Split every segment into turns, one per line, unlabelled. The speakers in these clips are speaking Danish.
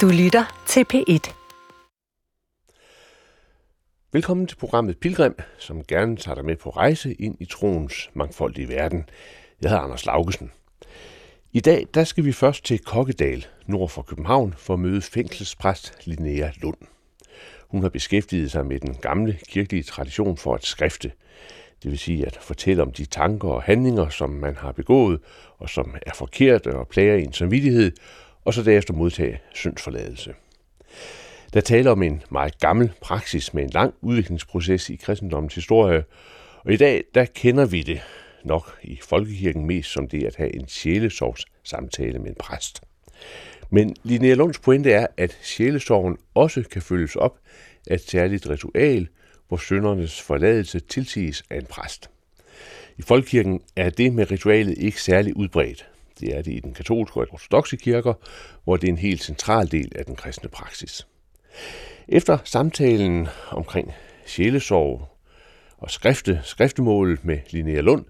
Du lytter til P1.
Velkommen til programmet Pilgrim, som gerne tager dig med på rejse ind i troens mangfoldige verden. Jeg hedder Anders Laugesen. I dag der skal vi først til Kokkedal, nord for København, for at møde fængselspræst Linnea Lund. Hun har beskæftiget sig med den gamle kirkelige tradition for at skrifte, det vil sige at fortælle om de tanker og handlinger, som man har begået, og som er forkerte og plager en samvittighed, og så derefter modtage syndsforladelse. Der taler om en meget gammel praksis med en lang udviklingsproces i kristendommens historie, og i dag der kender vi det nok i folkekirken mest som det at have en sjælesovs samtale med en præst. Men Linnea Lunds pointe er, at sjælesorgen også kan følges op af et særligt ritual, hvor søndernes forladelse tilsiges af en præst. I folkekirken er det med ritualet ikke særlig udbredt. Det er det i den katolske og ortodoxe kirker, hvor det er en helt central del af den kristne praksis. Efter samtalen omkring sjælesorg og skrifte, skriftemål med Linnea Lund,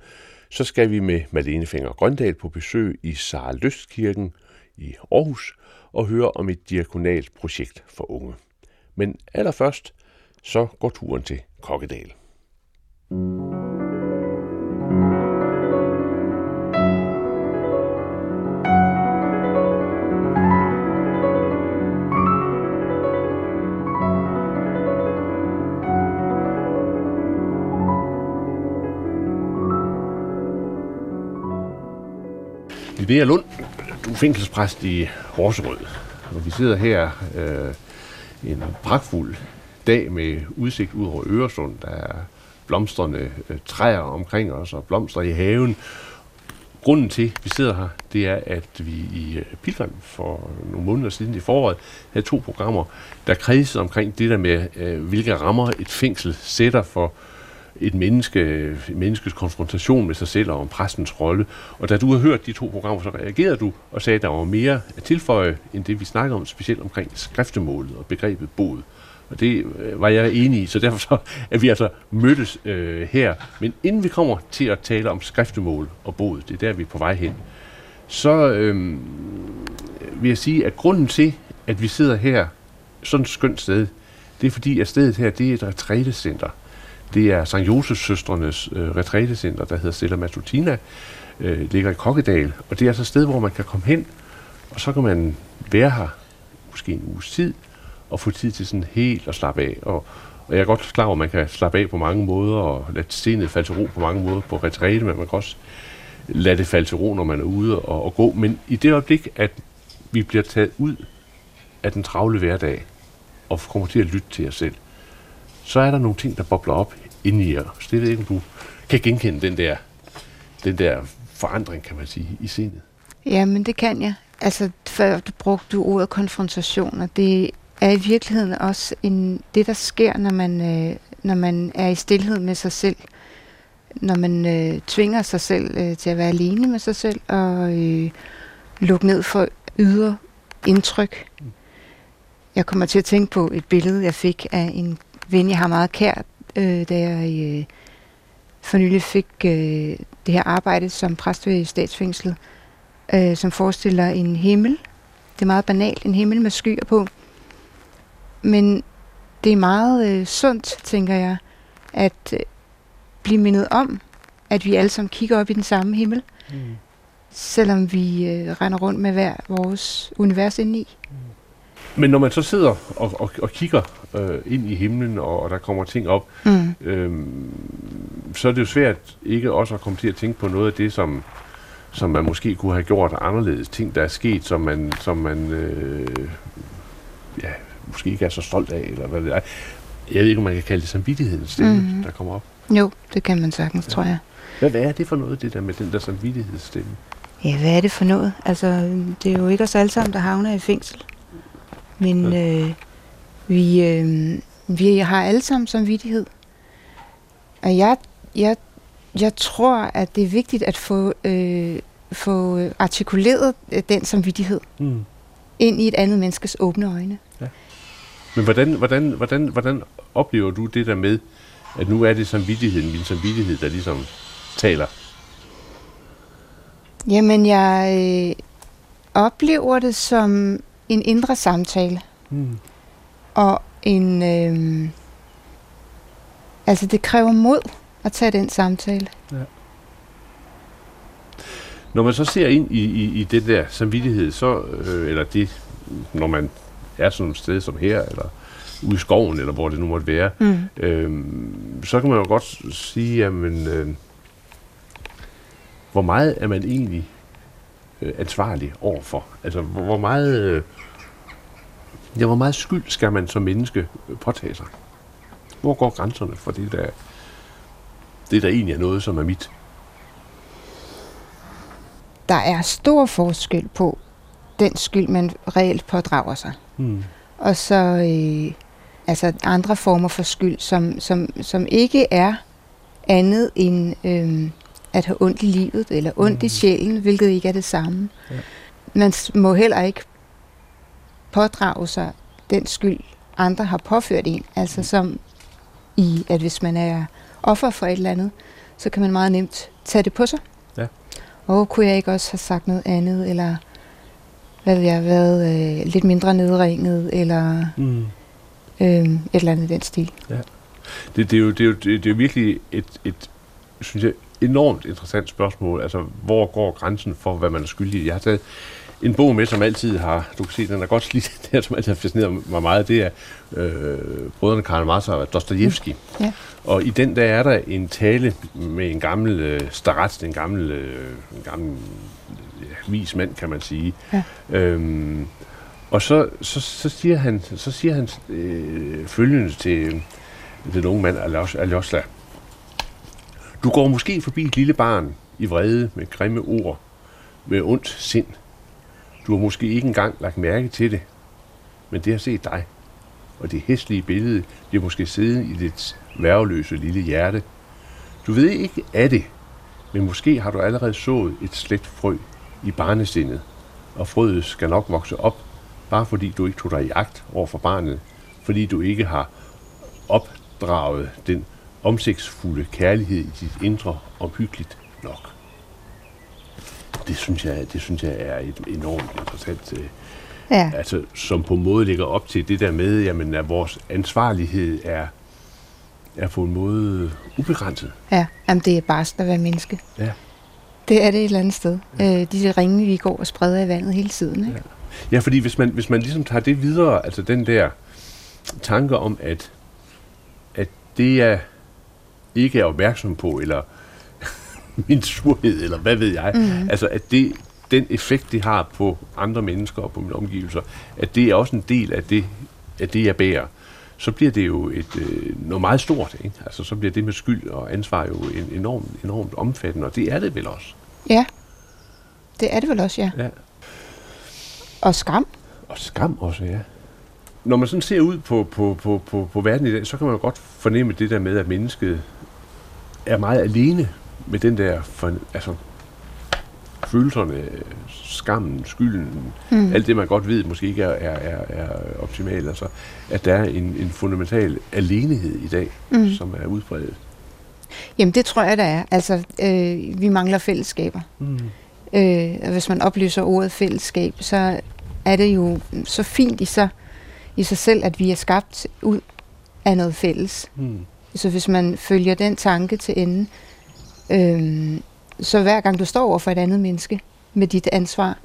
så skal vi med Malene Finger Grøndal på besøg i Sara Lystkirken i Aarhus og høre om et diakonalt projekt for unge. Men allerførst, så går turen til Kokkedal. Linnea Lund, du er fængselspræst i Horserød, og vi sidder her øh, en pragtfuld dag med udsigt ud over Øresund. Der er blomstrende øh, træer omkring os og blomster i haven. Grunden til, at vi sidder her, det er, at vi i øh, Pilgrim for nogle måneder siden i foråret havde to programmer, der kredsede omkring det der med, øh, hvilke rammer et fængsel sætter for et menneske, et menneskes konfrontation med sig selv og om præstens rolle. Og da du har hørt de to programmer, så reagerede du og sagde, at der var mere at tilføje, end det vi snakkede om, specielt omkring skriftemålet og begrebet bod. Og det øh, var jeg enig i, så derfor så er vi altså mødtes øh, her. Men inden vi kommer til at tale om skriftemål og bod, det er der, vi er på vej hen, så øh, vil jeg sige, at grunden til, at vi sidder her sådan et skønt sted, det er fordi, at stedet her, det er et retrætecenter. Det er St. Josefs søstrenes øh, retrætecenter, der hedder Stella Matutina, øh, ligger i Kokkedal. Og det er altså et sted, hvor man kan komme hen, og så kan man være her måske en uges tid, og få tid til sådan helt at slappe af. Og, og jeg er godt klar over, at man kan slappe af på mange måder, og lade stenet falde til ro på mange måder på retræte, men man kan også lade det falde til ro, når man er ude og, og gå. Men i det øjeblik, at vi bliver taget ud af den travle hverdag, og kommer til at lytte til os selv, så er der nogle ting, der bobler op inde i os. Det ved ikke, om du kan genkende den der, den der forandring, kan man sige, i sindet.
Ja, men det kan jeg. Altså, før du brugte du ordet konfrontation, og det er i virkeligheden også en, det, der sker, når man, øh, når man er i stillhed med sig selv. Når man øh, tvinger sig selv øh, til at være alene med sig selv og øh, lukke ned for ydre indtryk. Jeg kommer til at tænke på et billede, jeg fik af en ven, jeg har meget kært, øh, da jeg øh, for nylig fik øh, det her arbejde som præst ved statsfængslet, øh, som forestiller en himmel. Det er meget banalt, en himmel med skyer på. Men det er meget øh, sundt, tænker jeg, at øh, blive mindet om, at vi alle sammen kigger op i den samme himmel, mm. selvom vi øh, render rundt med hver vores univers indeni. Mm.
Men når man så sidder og, og, og kigger øh, ind i himlen, og, og der kommer ting op, mm. øh, så er det jo svært ikke også at komme til at tænke på noget af det, som, som man måske kunne have gjort anderledes. Ting, der er sket, som man, som man øh, ja, måske ikke er så stolt af, eller hvad det er. Jeg ved ikke, om man kan kalde det samvittighedens stemme, mm. der kommer op.
Jo, det kan man sagtens, ja. tror jeg.
Hvad, hvad er det for noget, det der med den der samvittighedsstemme?
Ja, hvad er det for noget? Altså, det er jo ikke os alle sammen, der havner i fængsel. Men ja. øh, vi, øh, vi har alle sammen samvittighed. Og jeg, jeg, jeg tror, at det er vigtigt at få, øh, få artikuleret øh, den samvittighed mm. ind i et andet menneskes åbne øjne. Ja.
Men hvordan, hvordan, hvordan, hvordan oplever du det der med, at nu er det samvittigheden, min samvittighed, der ligesom taler?
Jamen, jeg øh, oplever det som en indre samtale.
Mm.
Og en... Øh, altså, det kræver mod at tage den samtale.
Når man så ser ind i, i, i det der samvittighed, så, øh, eller det, når man er sådan et sted som her, eller ude i skoven, eller hvor det nu måtte være,
Mm.
øh, så kan man jo godt sige, jamen, øh, hvor meget er man egentlig ansvarlig overfor? Altså, hvor, meget... Øh, ja, hvor meget skyld skal man som menneske øh, påtage sig? Hvor går grænserne for det, der, det, der egentlig er noget, som er mit?
Der er stor forskel på den skyld, man reelt pådrager sig.
Hmm.
Og så øh, altså andre former for skyld, som, som, som ikke er andet end øh, at have ondt i livet, eller ondt mm. i sjælen, hvilket ikke er det samme.
Ja.
Man må heller ikke pådrage sig den skyld, andre har påført en. Altså som i, at hvis man er offer for et eller andet, så kan man meget nemt tage det på sig.
Ja.
Og kunne jeg ikke også have sagt noget andet, eller hvad ved jeg, været øh, lidt mindre nedringet, eller
Mm.
øh, et eller andet i den stil.
Det, det, er jo, det, er jo, det, det er jo virkelig et, et, synes jeg, enormt interessant spørgsmål. Altså, hvor går grænsen for, hvad man er skyldig? Jeg har taget en bog med, som altid har, du kan se, den er godt slidt, her, som altid har fascineret mig meget, det er øh, brødrene Karamazov og Dostojevski.
Mm. Ja.
Og i den, der er der en tale med en gammel øh, starats, en gammel, øh, en gammel ja, vis mand, kan man sige.
Ja.
Øhm, og så, så, så siger han, så siger han øh, følgende til den unge mand, Aljos- Aljosla. Du går måske forbi et lille barn i vrede med grimme ord, med ondt sind. Du har måske ikke engang lagt mærke til det, men det har set dig. Og det hæslige billede bliver måske siddet i dit værveløse lille hjerte. Du ved ikke af det, men måske har du allerede sået et slet frø i barnesindet, og frøet skal nok vokse op, bare fordi du ikke tog dig i agt over for barnet, fordi du ikke har opdraget den omsigtsfulde kærlighed i dit indre omhyggeligt nok. Det synes jeg, det synes jeg er et enormt interessant, øh,
Ja.
altså, som på en måde ligger op til det der med, jamen, at vores ansvarlighed er, er på en måde ubegrænset.
Ja, Jamen, det er bare at være menneske.
Ja.
Det er det et eller andet sted. Ja. Øh, disse ringe, vi går og spreder i vandet hele tiden. Ikke?
Ja, fordi hvis man, hvis man ligesom tager det videre, altså den der tanke om, at, at det jeg ikke er opmærksom på, eller min surhed, eller hvad ved jeg,
Mhm.
altså at det, den effekt, det har på andre mennesker og på mine omgivelser, at det er også en del af det, af det jeg bærer, så bliver det jo et, øh, noget meget stort. Ikke? Altså, så bliver det med skyld og ansvar jo en enormt, enormt omfattende, og det er det vel også.
Ja, det er det vel også, ja.
Ja.
Og skam.
Og skam også, ja. Når man sådan ser ud på, på, på, på, på verden i dag, så kan man jo godt fornemme det der med, at mennesket er meget alene med den der, for, altså, følelserne, skammen, skylden,
Mm.
alt det man godt ved måske ikke er, er, er, er optimalt, altså, at der er en, en fundamental alenehed i dag,
Mm.
som er udbredt.
Jamen, det tror jeg, der er. Altså, øh, vi mangler fællesskaber.
Mm.
Øh, og hvis man oplyser ordet fællesskab, så er det jo så fint i sig, i sig selv, at vi er skabt ud af noget fælles.
Mm.
Så hvis man følger den tanke til ende, øh, så hver gang du står over for et andet menneske med dit ansvar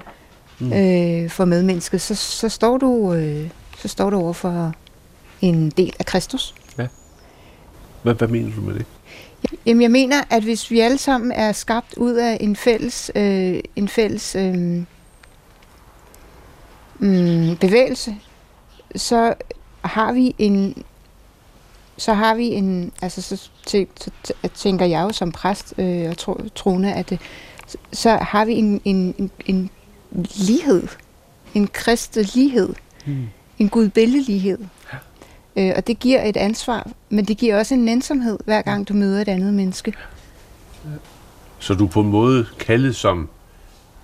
Mm.
øh, for medmennesket, så, så, står du, øh, så står du over for en del af Kristus.
Hvad, hvad mener du med det?
Jamen, jeg mener, at hvis vi alle sammen er skabt ud af en fælles, øh, en fælles øh, mm, bevægelse, så har vi en så har vi en, altså så, tæ, så tæ- tænker jeg jo som præst øh, og tro, troende, at så har vi en, en, en, en lighed, en kristelig lighed,
Mm.
en gudbilledlighed. Øh, og det giver et ansvar, men det giver også en nænsomhed, hver gang du møder et andet menneske.
Så du på en måde kaldet som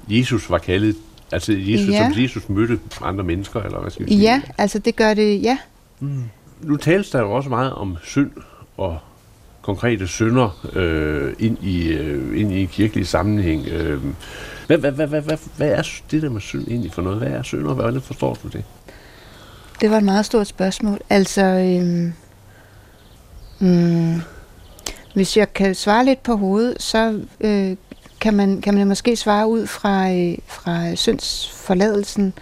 Jesus var kaldet, altså Jesus,
Ja.
som Jesus mødte andre mennesker, eller hvad skal vi sige?
Ja, altså det gør det, ja.
Mm. Nu tales der jo også meget om synd og konkrete synder øh, ind, i, øh, ind i en kirkelig sammenhæng. Øh, Hvad, hvad, hvad, hvad, hvad, hvad er det der med synd egentlig for noget? Hvad er synd, og hvordan forstår du det?
Det var et meget stort spørgsmål. Altså, øhm, mm, hvis jeg kan svare lidt på hovedet, så øh, kan, man, kan man måske svare ud fra, øh, fra syndsforladelsen,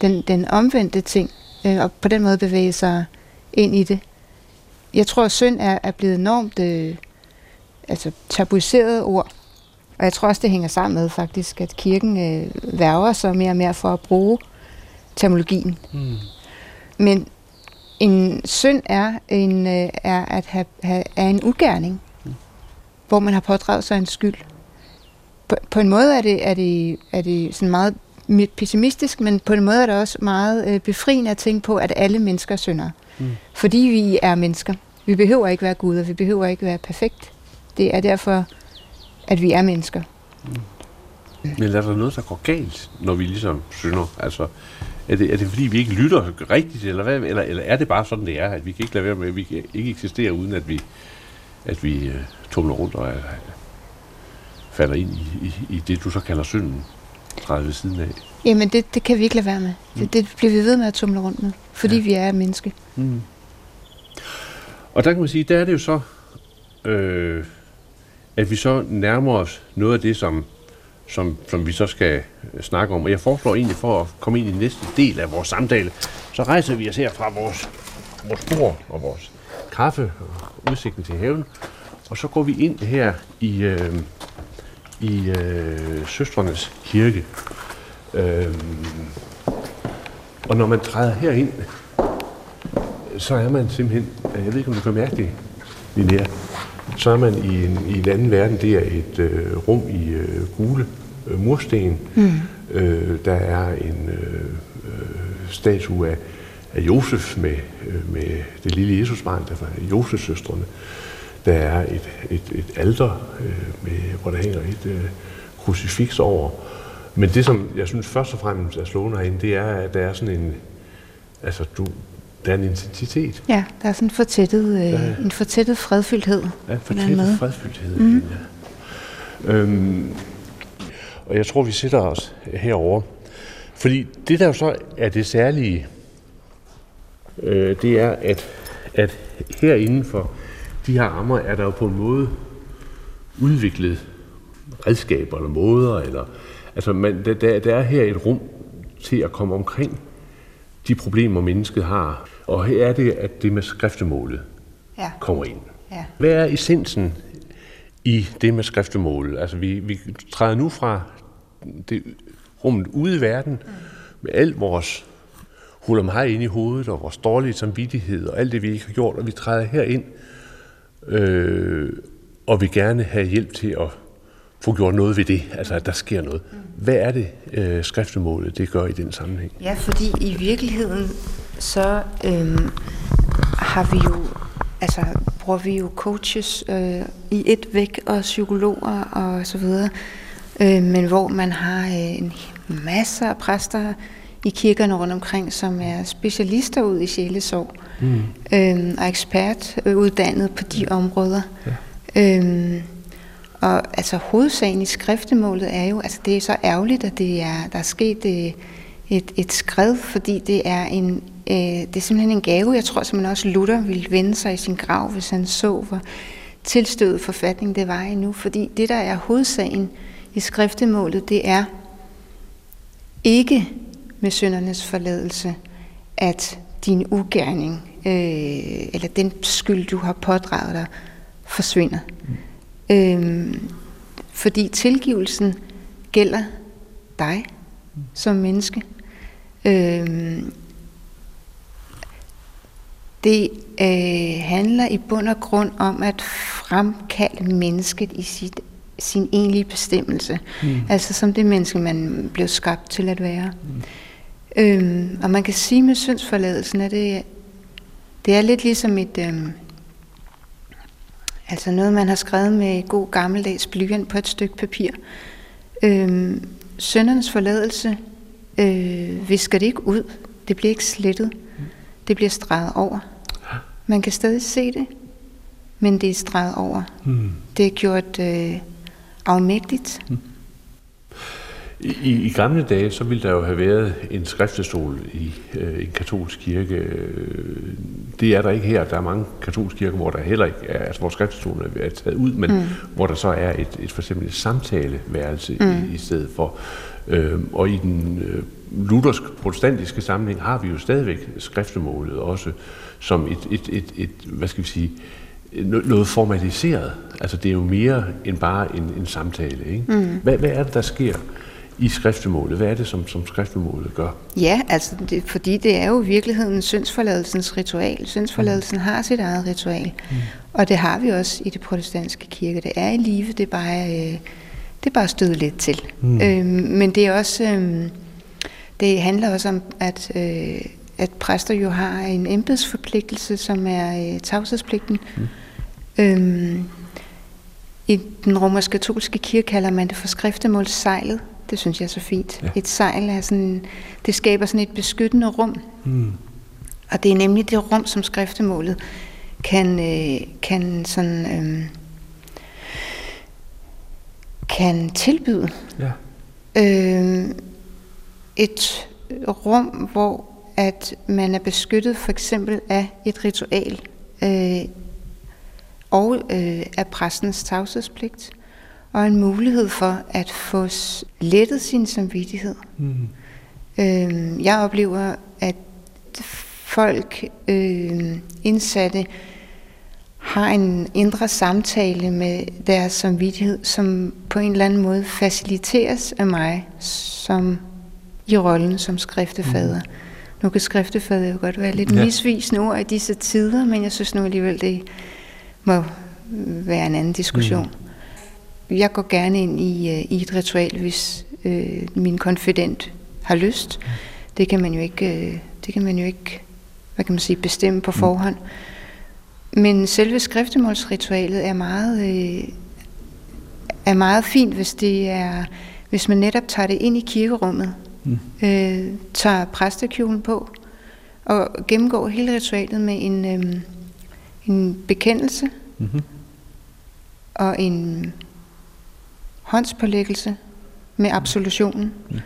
den, den omvendte ting, øh, og på den måde bevæge sig ind i det. Jeg tror, at synd er, er blevet enormt øh, altså, tabuiseret ord, og jeg tror også, det hænger sammen med faktisk, at kirken øh, værger sig mere og mere for at bruge terminologien. Mm. Men en synd er, en, øh, er at have, have, er en ugerning, mm. hvor man har pådraget sig en skyld. På, på en måde er det, er det, er det sådan meget pessimistisk, men på en måde er det også meget øh, befriende at tænke på, at alle mennesker synder. Mm. Fordi vi er mennesker. Vi behøver ikke være guder, vi behøver ikke være perfekt. Det er derfor, at vi er mennesker. Mm.
Men er der noget, der går galt, når vi ligesom synder? Altså, er det, er det fordi, vi ikke lytter rigtigt, eller, hvad? Eller, eller er det bare sådan, det er, at vi kan ikke lade være med, at vi kan ikke eksistere, uden at vi, at vi uh, tumler rundt og uh, falder ind i, i, i det, du så kalder synden, træder ved siden af?
Jamen, det, det kan vi ikke lade være med. Mm. Det, det bliver vi ved med at tumle rundt med, fordi ja. vi er menneske. Mm.
Og der kan man sige, der er det jo så, øh, at vi så nærmer os noget af det, som som, som vi så skal snakke om. Og jeg foreslår egentlig for at komme ind i næste del af vores samtale, så rejser vi os her fra vores, vores bord og vores kaffe og udsigten til haven, og så går vi ind her i, øh, i øh, Søstrenes Kirke. Øh, og når man træder herind, så er man simpelthen, jeg ved ikke om du kan mærke det, Linnea, så er man i en, i en anden verden. Det er et øh, rum i øh, gule øh, mursten. Mm. Øh, der er en øh, øh, statue af, af Josef med, øh, med det lille Jesusbarn, der var Josefs søstrene. Der er et, et, et alter, øh, med, hvor der hænger et øh, krucifiks over. Men det, som jeg synes først og fremmest er slående herinde, det er, at der er sådan en, altså du, der er en intensitet.
Ja, der er sådan en fortættet, øh, ja. en fortættet fredfyldthed.
Ja, en fortættet fredfyldthed. Mm. Ja. Øhm, og jeg tror, vi sætter os herover. Fordi det, der jo så er det særlige, øh, det er, at, at herinde for de her rammer er der jo på en måde udviklet redskaber eller måder, eller, altså man, der, der er her et rum til at komme omkring de problemer, mennesket har. Og her er det, at det med skriftemålet ja. kommer ind. Ja. Hvad er essensen i det med skriftemålet? Altså vi, vi træder nu fra det rummet ude i verden, mm. med alt vores hulamhej ind i hovedet, og vores dårlige samvittighed, og alt det, vi ikke har gjort, og vi træder herind, øh, og vi gerne have hjælp til at få gjort noget ved det, altså at der sker noget. Hvad er det, øh, skriftemålet det gør i den sammenhæng?
Ja, fordi i virkeligheden, så øh, har vi jo, altså bruger vi jo coaches øh, i et væk, og psykologer og så videre, øh, men hvor man har øh, en masse af præster i kirkerne rundt omkring, som er specialister ud i sjælesorg mm. øh, og ekspertuddannet på de områder. Ja. Øh, og altså hovedsagen i skriftemålet er jo, altså det er så ærgerligt, at det er, der er sket et, et, et skred, fordi det er en øh, det er simpelthen en gave. Jeg tror simpelthen også Luther ville vende sig i sin grav, hvis han så, hvor tilstødet forfatning det var endnu. Fordi det, der er hovedsagen, i skriftemålet, det er ikke med søndernes forladelse, at din ugerning, øh, eller den skyld, du har pådraget dig, forsvinder. Mm. Øh, fordi tilgivelsen gælder dig som menneske. Øh, det øh, handler i bund og grund om at fremkalde mennesket i sit sin egentlige bestemmelse. Mm. Altså som det menneske, man blev skabt til at være. Mm. Øhm, og man kan sige med syndsforladelsen, at det, det er lidt ligesom et... Øhm, altså noget, man har skrevet med god gammeldags blyant på et stykke papir. Øhm, søndernes forladelse øh, visker det ikke ud. Det bliver ikke slettet. Det bliver streget over. Man kan stadig se det, men det er streget over. Mm. Det er gjort... Øh, afmægtigt. Mm.
I, I gamle dage, så ville der jo have været en skriftestol i øh, en katolsk kirke. Det er der ikke her. Der er mange katolske kirker, hvor der heller ikke er, altså hvor skriftestolen er taget ud, men mm. hvor der så er et, et for eksempel et samtaleværelse mm. i, i stedet for. Øh, og i den øh, luthersk protestantiske sammenhæng har vi jo stadigvæk skriftemålet også som et, et, et, et hvad skal vi sige, noget formaliseret. Altså det er jo mere end bare en, en samtale. Ikke? Mm. Hvad, hvad er det, der sker i skriftemålet? Hvad er det, som, som skriftemålet gør?
Ja, altså det, fordi det er jo i virkeligheden syndsforladelsens ritual. Syndsforladelsen mm. har sit eget ritual, mm. og det har vi også i det protestantiske kirke. Det er i live, det er bare, øh, det er bare stødet lidt til. Mm. Øhm, men det er også, øh, det handler også om, at, øh, at præster jo har en embedsforpligtelse, som er øh, tavshedspligten. Mm. Øhm, I den romersk-katolske kirke kalder man det for skriftemålssejlet. Det synes jeg er så fint. Ja. Et sejl er sådan, det skaber sådan et beskyttende rum. Mm. Og det er nemlig det rum, som skriftemålet kan, øh, kan sådan, øh, kan tilbyde. Ja. Øh, et rum, hvor at man er beskyttet for eksempel af et ritual øh, og øh, af præstens tavshedspligt og en mulighed for at få lettet sin samvittighed. Mm. Øh, jeg oplever, at folk øh, indsatte har en indre samtale med deres samvittighed, som på en eller anden måde faciliteres af mig som i rollen som skriftefader. Mm. Nu kan skriftefader jo godt være lidt ja. misvisende ord i disse tider, men jeg synes nu alligevel, det må være en anden diskussion. Mm. Jeg går gerne ind i, uh, i et ritual, hvis uh, min konfident har lyst. Det kan man jo ikke, uh, det kan man jo ikke hvad kan man sige, bestemme på mm. forhånd. Men selve skriftemålsritualet er meget, uh, er meget fint, hvis det er, hvis man netop tager det ind i kirkerummet mm. øh, tager præstekjolen på og gennemgår hele ritualet med en, øh, en bekendelse mm-hmm. og en håndspålæggelse med absolutionen, mm.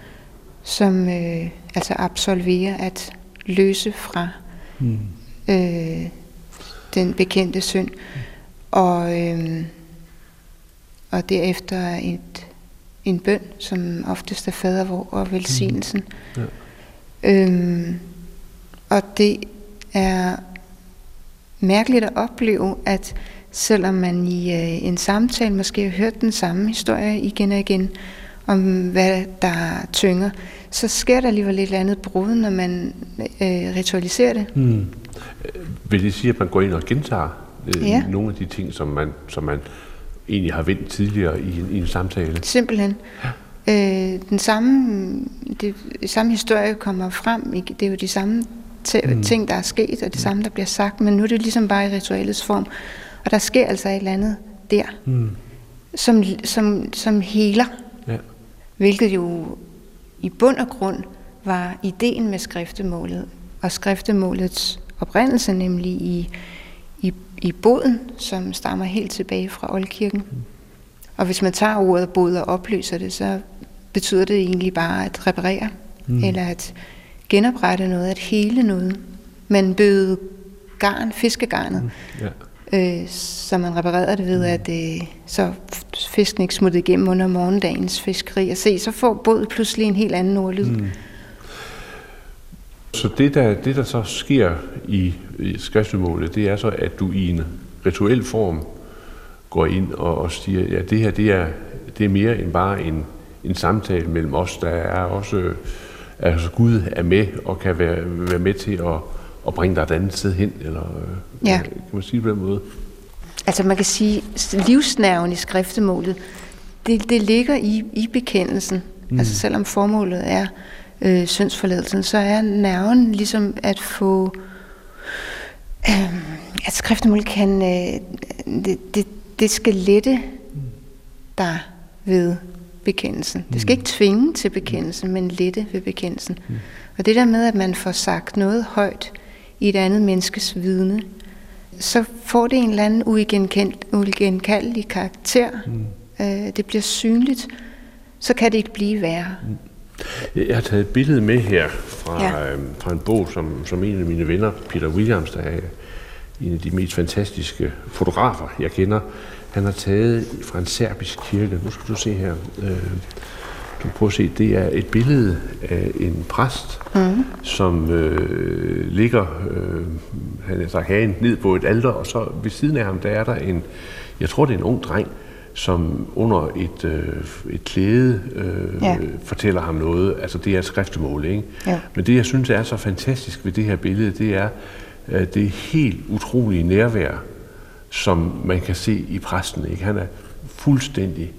som øh, altså absolverer at løse fra mm. øh, den bekendte synd. Mm. Og, øh, og derefter et en bøn, som oftest er fader og velsignelsen. Mm. Ja. Øhm, og det er mærkeligt at opleve, at selvom man i øh, en samtale måske har hørt den samme historie igen og igen, om hvad der tynger, så sker der alligevel et eller andet brud, når man øh, ritualiserer det. Mm.
Vil det sige, at man går ind og gentager øh, ja. nogle af de ting, som man, som man egentlig har vendt tidligere i en, i en samtale.
Simpelthen. Ja. Øh, den samme, det, samme historie kommer frem. Det er jo de samme t- mm. ting, der er sket, og det mm. samme, der bliver sagt, men nu er det ligesom bare i ritualets form. Og der sker altså et eller andet der, mm. som, som, som heler. Ja. Hvilket jo i bund og grund var ideen med skriftemålet, og skriftemålets oprindelse, nemlig i i, i boden, som stammer helt tilbage fra Oldkirken. Mm. Og hvis man tager ordet bod og opløser det, så betyder det egentlig bare at reparere, mm. eller at genoprette noget, at hele noget. Man bød garn, fiskegarnet, mm. ja. Øh, så man reparerede det ved, mm. at øh, så fisken ikke smuttede igennem under morgendagens fiskeri. Og se, så får båd pludselig en helt anden ordlyd. Mm.
Så det der, det, der så sker i, i skriftemålet, det er så, at du i en rituel form går ind og, og siger, ja, det her det er, det er mere end bare en, en samtale mellem os. Der er også, altså Gud er med og kan være, være med til at, at bringe dig et andet sted hen, eller ja. kan man sige på den måde?
Altså man kan sige, livsnerven i skriftemålet, det, det ligger i, i bekendelsen. Mm. Altså selvom formålet er øh, syndsforladelsen, så er nerven ligesom at få, øh, at skriftemål kan, øh, det, det, det skal lette dig ved bekendelsen. Det skal ikke tvinge til bekendelsen, men lette ved bekendelsen. Og det der med, at man får sagt noget højt i et andet menneskes vidne, så får det en eller anden uigenkaldelig karakter. Mm. Øh, det bliver synligt så kan det ikke blive værre. Mm.
Jeg har taget et billede med her fra, ja. øh, fra en bog, som, som en af mine venner, Peter Williams, der er en af de mest fantastiske fotografer, jeg kender, han har taget fra en serbisk kirke. Nu skal du se her. Øh, du prøver at se, det er et billede af en præst, mm. som øh, ligger, øh, han er sagt, hagen ned på et alter, og så ved siden af ham, der er der en, jeg tror det er en ung dreng, som under et, øh, et klæde øh, ja. fortæller ham noget. Altså det er et skriftemål, ikke? Ja. Men det, jeg synes er så fantastisk ved det her billede, det er, at det helt utrolige nærvær, som man kan se i præsten. Ikke? Han er fuldstændig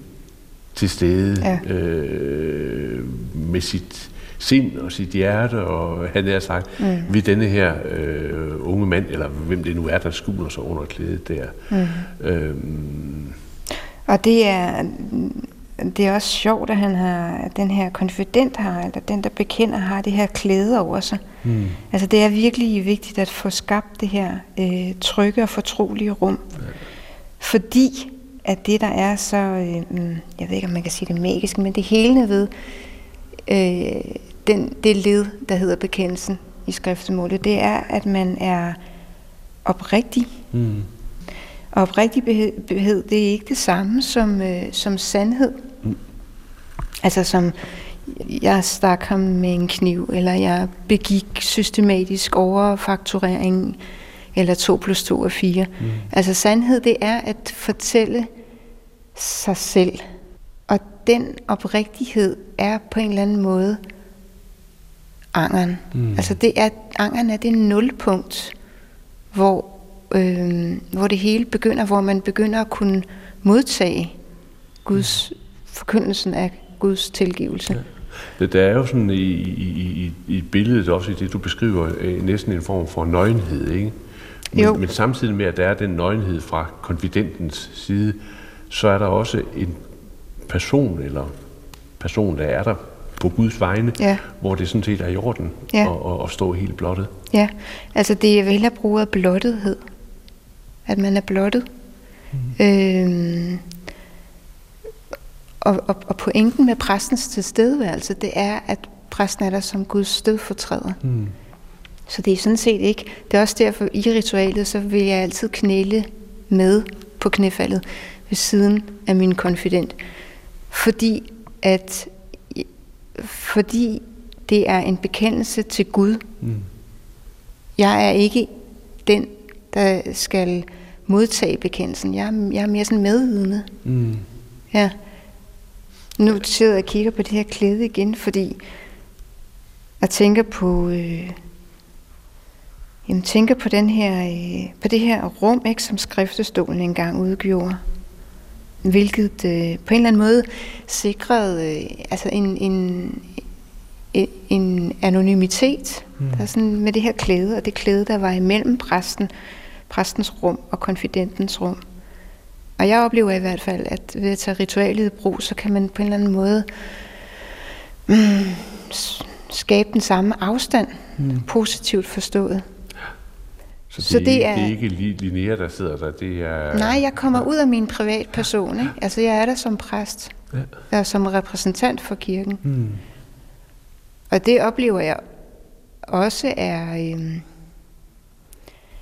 til stede ja. øh, med sit sind og sit hjerte, og han er sagt, mm. ved denne her øh, unge mand, eller hvem det nu er, der skjuler sig under klædet der. Mm. Øhm.
Og det er, det er også sjovt, at han har, at den her konfident har, eller den, der bekender, har det her klæde over sig. Mm. Altså det er virkelig vigtigt at få skabt det her øh, trygge og fortrolige rum. Ja. Fordi at det, der er så, øh, mm, jeg ved ikke, om man kan sige det magisk, men det hele ved øh, den, det led, der hedder bekendelsen i skriftemålet, det er, at man er oprigtig. Mm. Og oprigtighed, det er ikke det samme som, øh, som sandhed. Mm. Altså som, jeg stak ham med en kniv, eller jeg begik systematisk overfakturering, eller 2 plus 2 er 4. Mm. Altså sandhed, det er at fortælle sig selv. Og den oprigtighed er på en eller anden måde angeren. Mm. Altså det er, angeren er det nulpunkt, hvor, øh, hvor det hele begynder, hvor man begynder at kunne modtage Guds mm. forkyndelsen af Guds tilgivelse. Ja.
Det, der er jo sådan i, i, i, i billedet også i det, du beskriver, øh, næsten en form for nøgenhed, ikke? Men, jo. men samtidig med, at der er den nøgenhed fra konfidentens side, så er der også en person eller person, der er der på Guds vegne, ja. hvor det sådan set er i orden ja. at, at, at stå helt blottet.
Ja, altså det er vel at bruge af blottethed. At man er blottet. Mm. Øhm, og, og, og pointen med præstens tilstedeværelse, det er, at præsten er der som Guds stødfortræder. Mm. Så det er sådan set ikke. Det er også derfor, i ritualet, så vil jeg altid knæle med på knæfaldet ved siden af min konfident. Fordi at fordi det er en bekendelse til Gud. Mm. Jeg er ikke den, der skal modtage bekendelsen. Jeg er, jeg er mere sådan medvidende. Mm. Ja. Nu sidder jeg og kigger på det her klæde igen, fordi jeg tænker på, øh, jamen, tænker på, den her, øh, på det her rum, ikke, som skriftestolen engang udgjorde. Hvilket øh, på en eller anden måde sikrede øh, altså en, en, en, en anonymitet mm. der sådan, med det her klæde, og det klæde, der var imellem præsten, præstens rum og konfidentens rum. Og jeg oplever i hvert fald, at ved at tage ritualet i brug, så kan man på en eller anden måde mm, skabe den samme afstand, mm. positivt forstået.
Så det, så det, er, det er ikke Linnea, der sidder der? Det er,
nej, jeg kommer ud af min privatperson. Ikke? Altså, jeg er der som præst. Ja. Og som repræsentant for kirken. Mm. Og det oplever jeg også er... Øhm,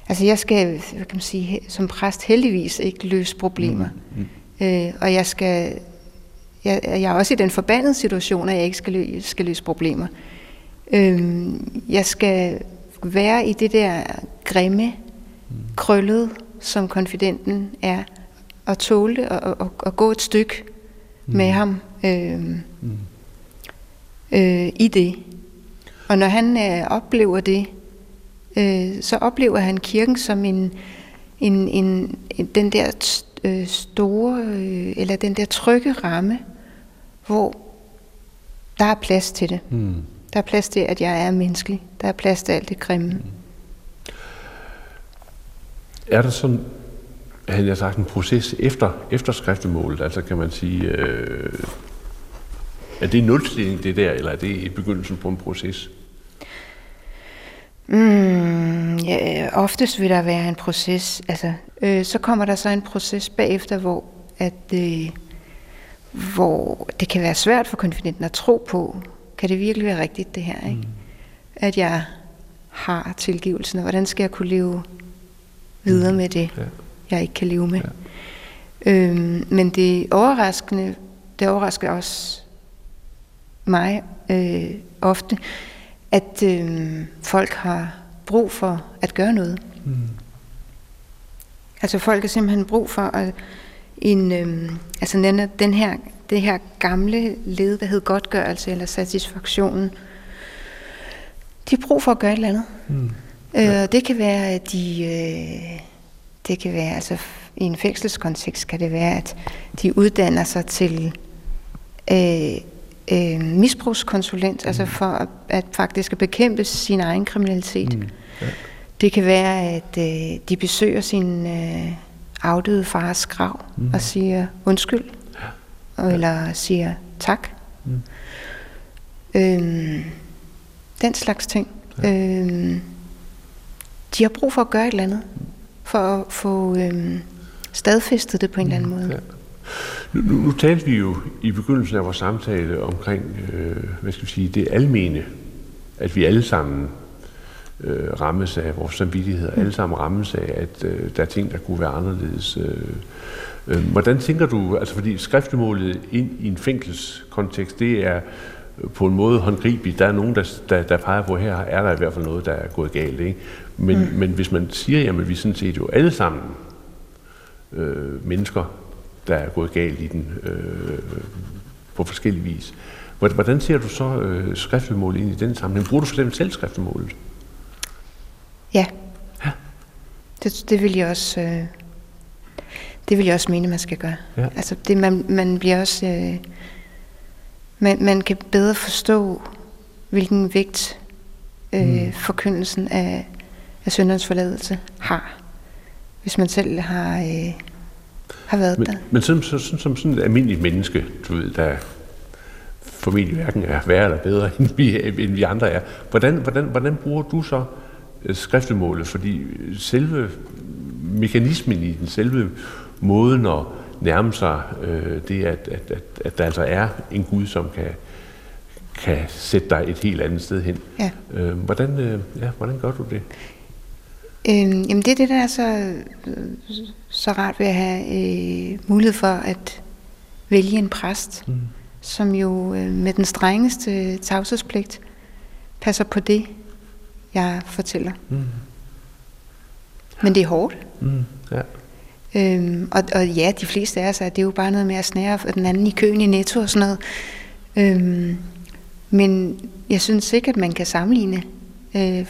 Altså jeg skal, hvad kan man sige, som præst heldigvis ikke løse problemer. Mm. Mm. Øh, og jeg skal, jeg, jeg er også i den forbandede situation, at jeg ikke skal, lø, skal løse problemer. Øh, jeg skal være i det der grimme, mm. krøllet, som konfidenten er, og tåle det, og, og, og gå et stykke mm. med ham øh, mm. øh, i det. Og når han øh, oplever det, øh, så oplever han kirken som en, en, en, en den der øh, store, øh, eller den der trygge ramme, hvor der er plads til det. Mm. Der er plads til, at jeg er menneskelig. Der er plads til alt det grimme. Mm.
Er der sådan, havde jeg sagt, en proces efter, efter skriftemålet? Altså kan man sige, øh, er det en nulstilling det der, eller er det i begyndelsen på en proces?
Mm, ja, oftest vil der være en proces. Altså, øh, så kommer der så en proces bagefter, hvor at, øh, hvor det kan være svært for konfidenten at tro på, kan det virkelig være rigtigt det her, ikke? Mm. At jeg har tilgivelsen, og hvordan skal jeg kunne leve videre mm. med det, ja. jeg ikke kan leve med. Ja. Øhm, men det overraskende, det overrasker også mig øh, ofte, at øh, folk har brug for at gøre noget. Mm. Altså folk har simpelthen brug for at en, øh, altså den, den her, det her gamle led, der hed godtgørelse eller satisfaktionen, de har brug for at gøre et eller andet. Mm. Ja. Øh, det kan være, at de, øh, det kan være, altså i en fængselskontekst kan det være, at de uddanner sig til øh, øh, misbrugskonsulent, mm. altså for at, at faktisk at bekæmpe sin egen kriminalitet. Mm. Ja. Det kan være, at øh, de besøger sin øh, afdøde fars grav mm. og siger undskyld, ja. eller siger tak. Mm. Øhm, den slags ting. Ja. Øhm, de har brug for at gøre et eller andet, for at få øhm, stadfæstet det på en mm. eller anden måde. Ja.
Nu, nu talte vi jo i begyndelsen af vores samtale omkring, øh, hvad skal vi sige, det almene, at vi alle sammen øh, rammes af vores samvittighed, mm. alle sammen rammes af, at øh, der er ting, der kunne være anderledes. Øh, hvordan tænker du, altså fordi skriftemålet ind i en fængselskontekst, det er på en måde håndgribeligt. Der er nogen, der, der, der peger på, her er der i hvert fald noget, der er gået galt. Ikke? Men, mm. men hvis man siger, at vi sådan set jo alle sammen øh, mennesker, der er gået galt i den øh, på forskellige vis. Hvordan ser du så øh, skriftemålet ind i den sammenhæng? Bruger du for eksempel selv skriftemålet?
Ja. ja. Det, det vil jeg også... Øh, det vil jeg også mene, man skal gøre. Ja. Altså, det, man, man bliver også... Øh, man, man kan bedre forstå, hvilken vægt øh, mm. forkyndelsen af, af sønderens forladelse har, hvis man selv har, øh, har været
men,
der.
Men som, som, som sådan et almindeligt menneske, du ved, der formentlig hverken er værre eller bedre, end vi, end vi andre er, hvordan, hvordan, hvordan bruger du så øh, skriftemålet? Fordi selve mekanismen i den, selve måden at nærme sig øh, det, at, at, at, at der altså er en Gud, som kan, kan sætte dig et helt andet sted hen. Ja. Øh, hvordan, øh, ja, hvordan gør du det?
Øhm, jamen det er det, der er så, så rart ved at have øh, mulighed for at vælge en præst, mm. som jo øh, med den strengeste tavshedspligt passer på det, jeg fortæller. Mm. Men det er hårdt. Mm. Ja. Øhm, og, og ja, de fleste af os er, det er jo bare noget med at snære den anden i køen i netto og sådan noget. Øhm, men jeg synes sikkert, at man kan sammenligne øh,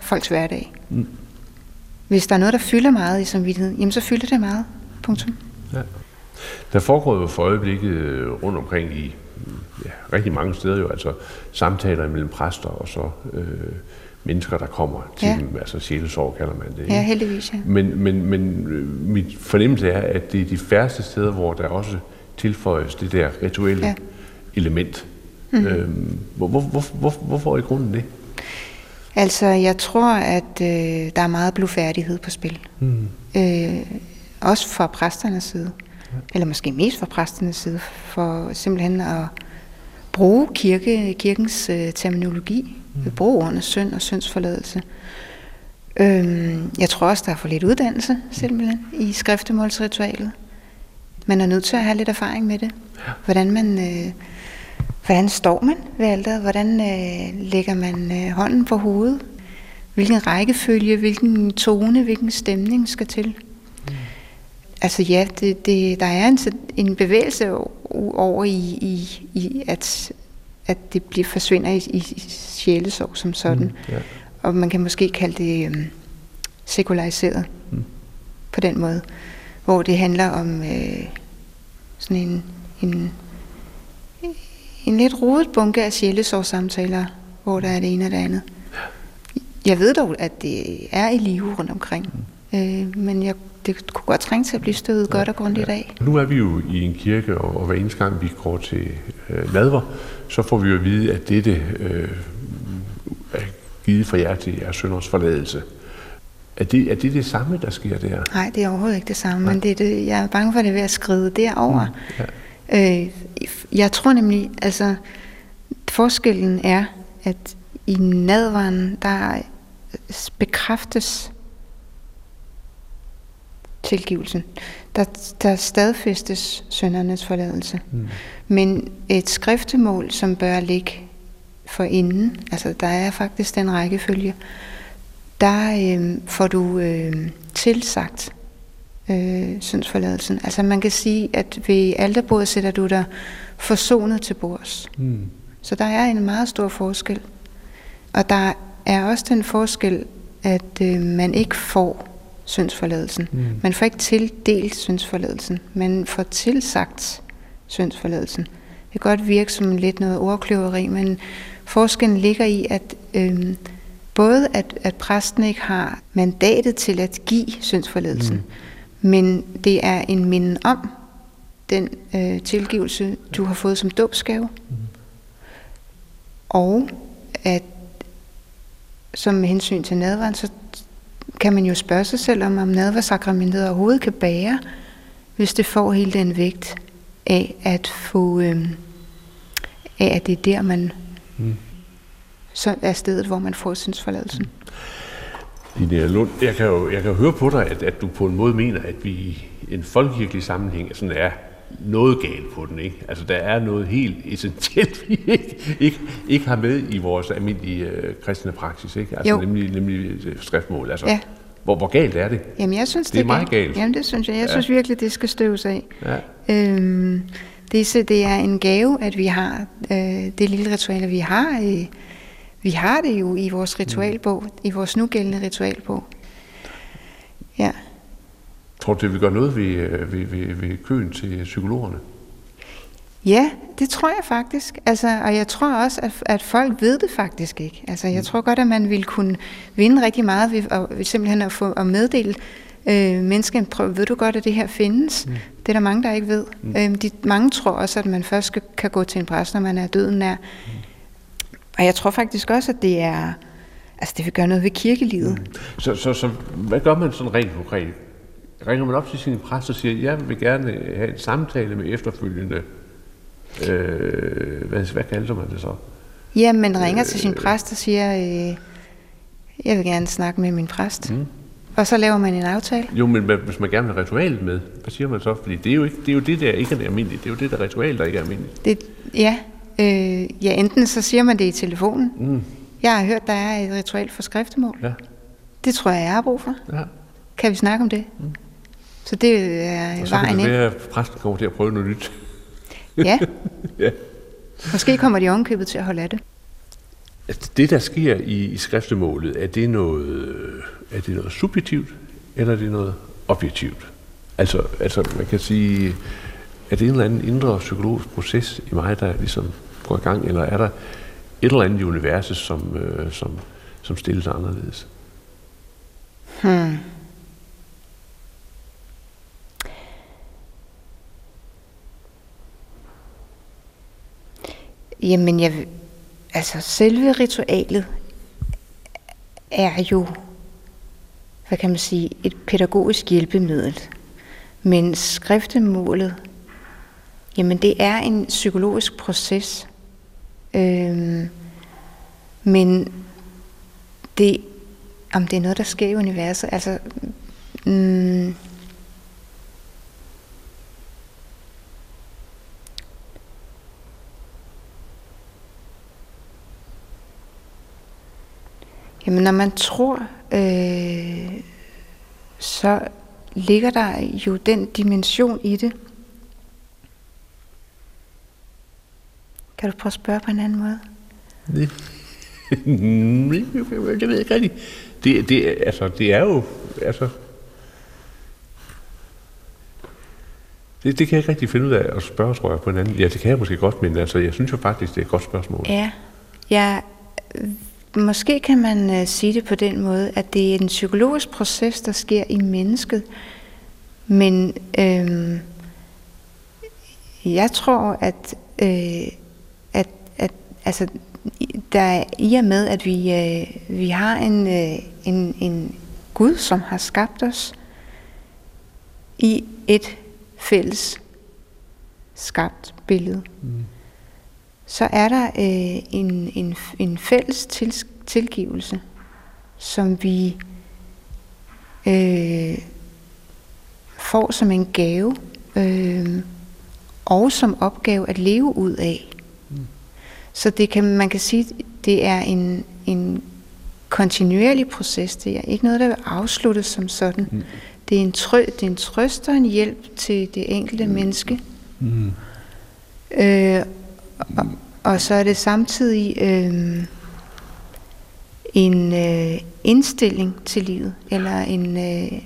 folks hverdag. Mm. Hvis der er noget, der fylder meget i samvittigheden, jamen så fylder det meget. Punktum. Ja.
Der foregår jo for øjeblikket øh, rundt omkring i ja, rigtig mange steder jo, altså samtaler mellem præster og så øh, mennesker, der kommer til ja. dem, altså sjælesorg kalder man det.
Ja, heldigvis, ja.
Men, men, men øh, mit fornemmelse er, at det er de færreste steder, hvor der også tilføjes det der rituelle ja. element. Mm. Øhm, hvor, hvor, hvor, hvor, hvorfor i grunden det?
Altså, jeg tror, at øh, der er meget blufærdighed på spil. Mm. Øh, også fra præsternes side. Ja. Eller måske mest fra præsternes side, for simpelthen at bruge kirke, kirkens øh, terminologi mm. bruge ordene synd og syndsforladelse. Øhm, jeg tror også, der er for lidt uddannelse simpelthen i skriftemålsritualet. Man er nødt til at have lidt erfaring med det. Ja. Hvordan man... Øh, hvordan står man ved alderet? Hvordan øh, lægger man øh, hånden på hovedet? Hvilken rækkefølge, hvilken tone, hvilken stemning skal til? Mm. Altså ja, det, det, der er en, en bevægelse over i, i, i at at det bliver forsvinder i, i sjælesorg som sådan. Mm, ja. Og man kan måske kalde det øhm, sekulariseret mm. på den måde, hvor det handler om øh, sådan en, en, en lidt rodet bunke af sjælesorgssamtaler, hvor der er det ene og det andet. Jeg ved dog, at det er i live rundt omkring, mm. Øh, men jeg det kunne godt trænge til at blive stødet ja, godt og grundigt ja. af.
Nu er vi jo i en kirke, og, og hver eneste gang vi går til øh, nadver, så får vi jo at vide, at dette øh, er givet for jer til jeres sønders forladelse. Er det, er det det samme, der sker der?
Nej, det er overhovedet ikke det samme, Nej. men det er det, jeg er bange for, at det er ved at skride derover. Mm, Øh, jeg tror nemlig, altså forskellen er, at i nadvaren, der bekræftes tilgivelsen. Der, der stadfæstes søndernes forladelse. Mm. Men et skriftemål, som bør ligge for inden, altså der er faktisk den rækkefølge, der øh, får du øh, tilsagt øh, syndsforladelsen. Altså man kan sige, at ved alterbordet sætter du dig forsonet til bords. Mm. Så der er en meget stor forskel. Og der er også den forskel, at øh, man ikke får syndsforladelsen. Mm. Man får ikke tildelt syndsforladelsen. Man får tilsagt syndsforladelsen. Det kan godt virke som lidt noget ordkløveri, men forskellen ligger i, at øh, både at, at præsten ikke har mandatet til at give syndsforladelsen, mm. men det er en minde om den øh, tilgivelse, du har fået som dåbsgave. Mm. Og at som med hensyn til nadvaren, så kan man jo spørge sig selv om, om nadversakramentet overhovedet kan bære, hvis det får hele den vægt af at få, øh, af at det er der, man mm. så er stedet, hvor man får syndsforladelsen.
Linnea Lund, jeg kan jo, jeg kan jo høre på dig, at, at du på en måde mener, at vi i en folkekirkelig sammenhæng sådan er noget galt på den. Ikke? Altså, der er noget helt essentielt, vi ikke, ikke, ikke har med i vores almindelige øh, kristne praksis. Ikke? Altså, jo. nemlig, nemlig øh, skriftmål. Altså, ja. hvor, hvor galt er det?
Jamen, jeg synes,
det, det er meget galt.
Jamen, det synes jeg. Jeg ja. synes virkelig, det skal støves af. Ja. Øhm, det, det er en gave, at vi har øh, det lille ritual, vi har. Øh, vi har det jo i vores ritualbog, mm. i vores nugældende ritualbog. Ja.
Tror du, det vil gøre noget ved, øh, ved, ved, ved køen til psykologerne?
Ja, det tror jeg faktisk. Altså, og jeg tror også, at, at folk ved det faktisk ikke. Altså, jeg mm. tror godt, at man vil kunne vinde rigtig meget ved, at, ved simpelthen at få at meddele øh, mennesker, prøv, ved du godt, at det her findes? Mm. Det er der mange, der ikke ved. Mm. Øh, de, mange tror også, at man først skal, kan gå til en præst, når man er døden nær. Mm. Og jeg tror faktisk også, at det er, altså det vil gøre noget ved kirkelivet. Mm.
Så, så, så hvad gør man sådan rent konkret? Ringer man op til sin præst og siger, jeg vil gerne have en samtale med efterfølgende, øh, hvad, hvad kalder man det så?
Ja, man ringer øh, til sin præst og siger, øh, jeg vil gerne snakke med min præst. Mm. Og så laver man en aftale.
Jo, men hvis man gerne vil have ritualet med, hvad siger man så? Fordi det er jo, ikke, det, er jo det, der ikke er almindeligt. Det er jo det der ritual, der ikke er almindeligt.
Det, ja, øh, ja, enten så siger man det i telefonen. Mm. Jeg har hørt, der er et ritual for skriftemål. Ja. Det tror jeg, jeg har brug for. Ja. Kan vi snakke om det? Mm. Så det er
og så vejen ind. Det være, at præsten kommer til at prøve noget nyt.
ja. ja. Måske kommer de omkøbet til at holde af det.
Altså, det, der sker i, i skriftemålet, er det, noget, er det noget subjektivt, eller er det noget objektivt? Altså, altså man kan sige, er det en eller anden indre psykologisk proces i mig, der ligesom går i gang, eller er der et eller andet i universet, som, øh, som, som stilles anderledes? Hmm.
Jamen, jeg, altså selve ritualet er jo, hvad kan man sige, et pædagogisk hjælpemiddel. Men skriftemålet, jamen det er en psykologisk proces. Øhm, men det, om det er noget, der sker i universet, altså, mm, Jamen, når man tror, øh, så ligger der jo den dimension i det. Kan du prøve at spørge på en anden måde?
Det, det ved jeg ikke rigtigt. Det, det, altså, det er jo... Altså, det, det kan jeg ikke rigtig finde ud af at spørge, tror jeg, på en anden. Ja, det kan jeg måske godt, men altså, jeg synes jo faktisk, det er et godt spørgsmål.
Ja, jeg Måske kan man øh, sige det på den måde, at det er en psykologisk proces, der sker i mennesket. Men øh, jeg tror, at, øh, at, at altså, der i og med, at vi, øh, vi har en, øh, en, en Gud, som har skabt os i et fælles skabt billede, mm så er der øh, en, en, en fælles til, tilgivelse, som vi øh, får som en gave, øh, og som opgave at leve ud af. Mm. Så det kan, man kan sige, det er en, en kontinuerlig proces. Det er ikke noget, der vil afsluttes som sådan. Mm. Det, er en trø, det er en trøst og en hjælp til det enkelte mm. menneske. Mm. Øh, og, og så er det samtidig øh, en øh, indstilling til livet, eller en, øh,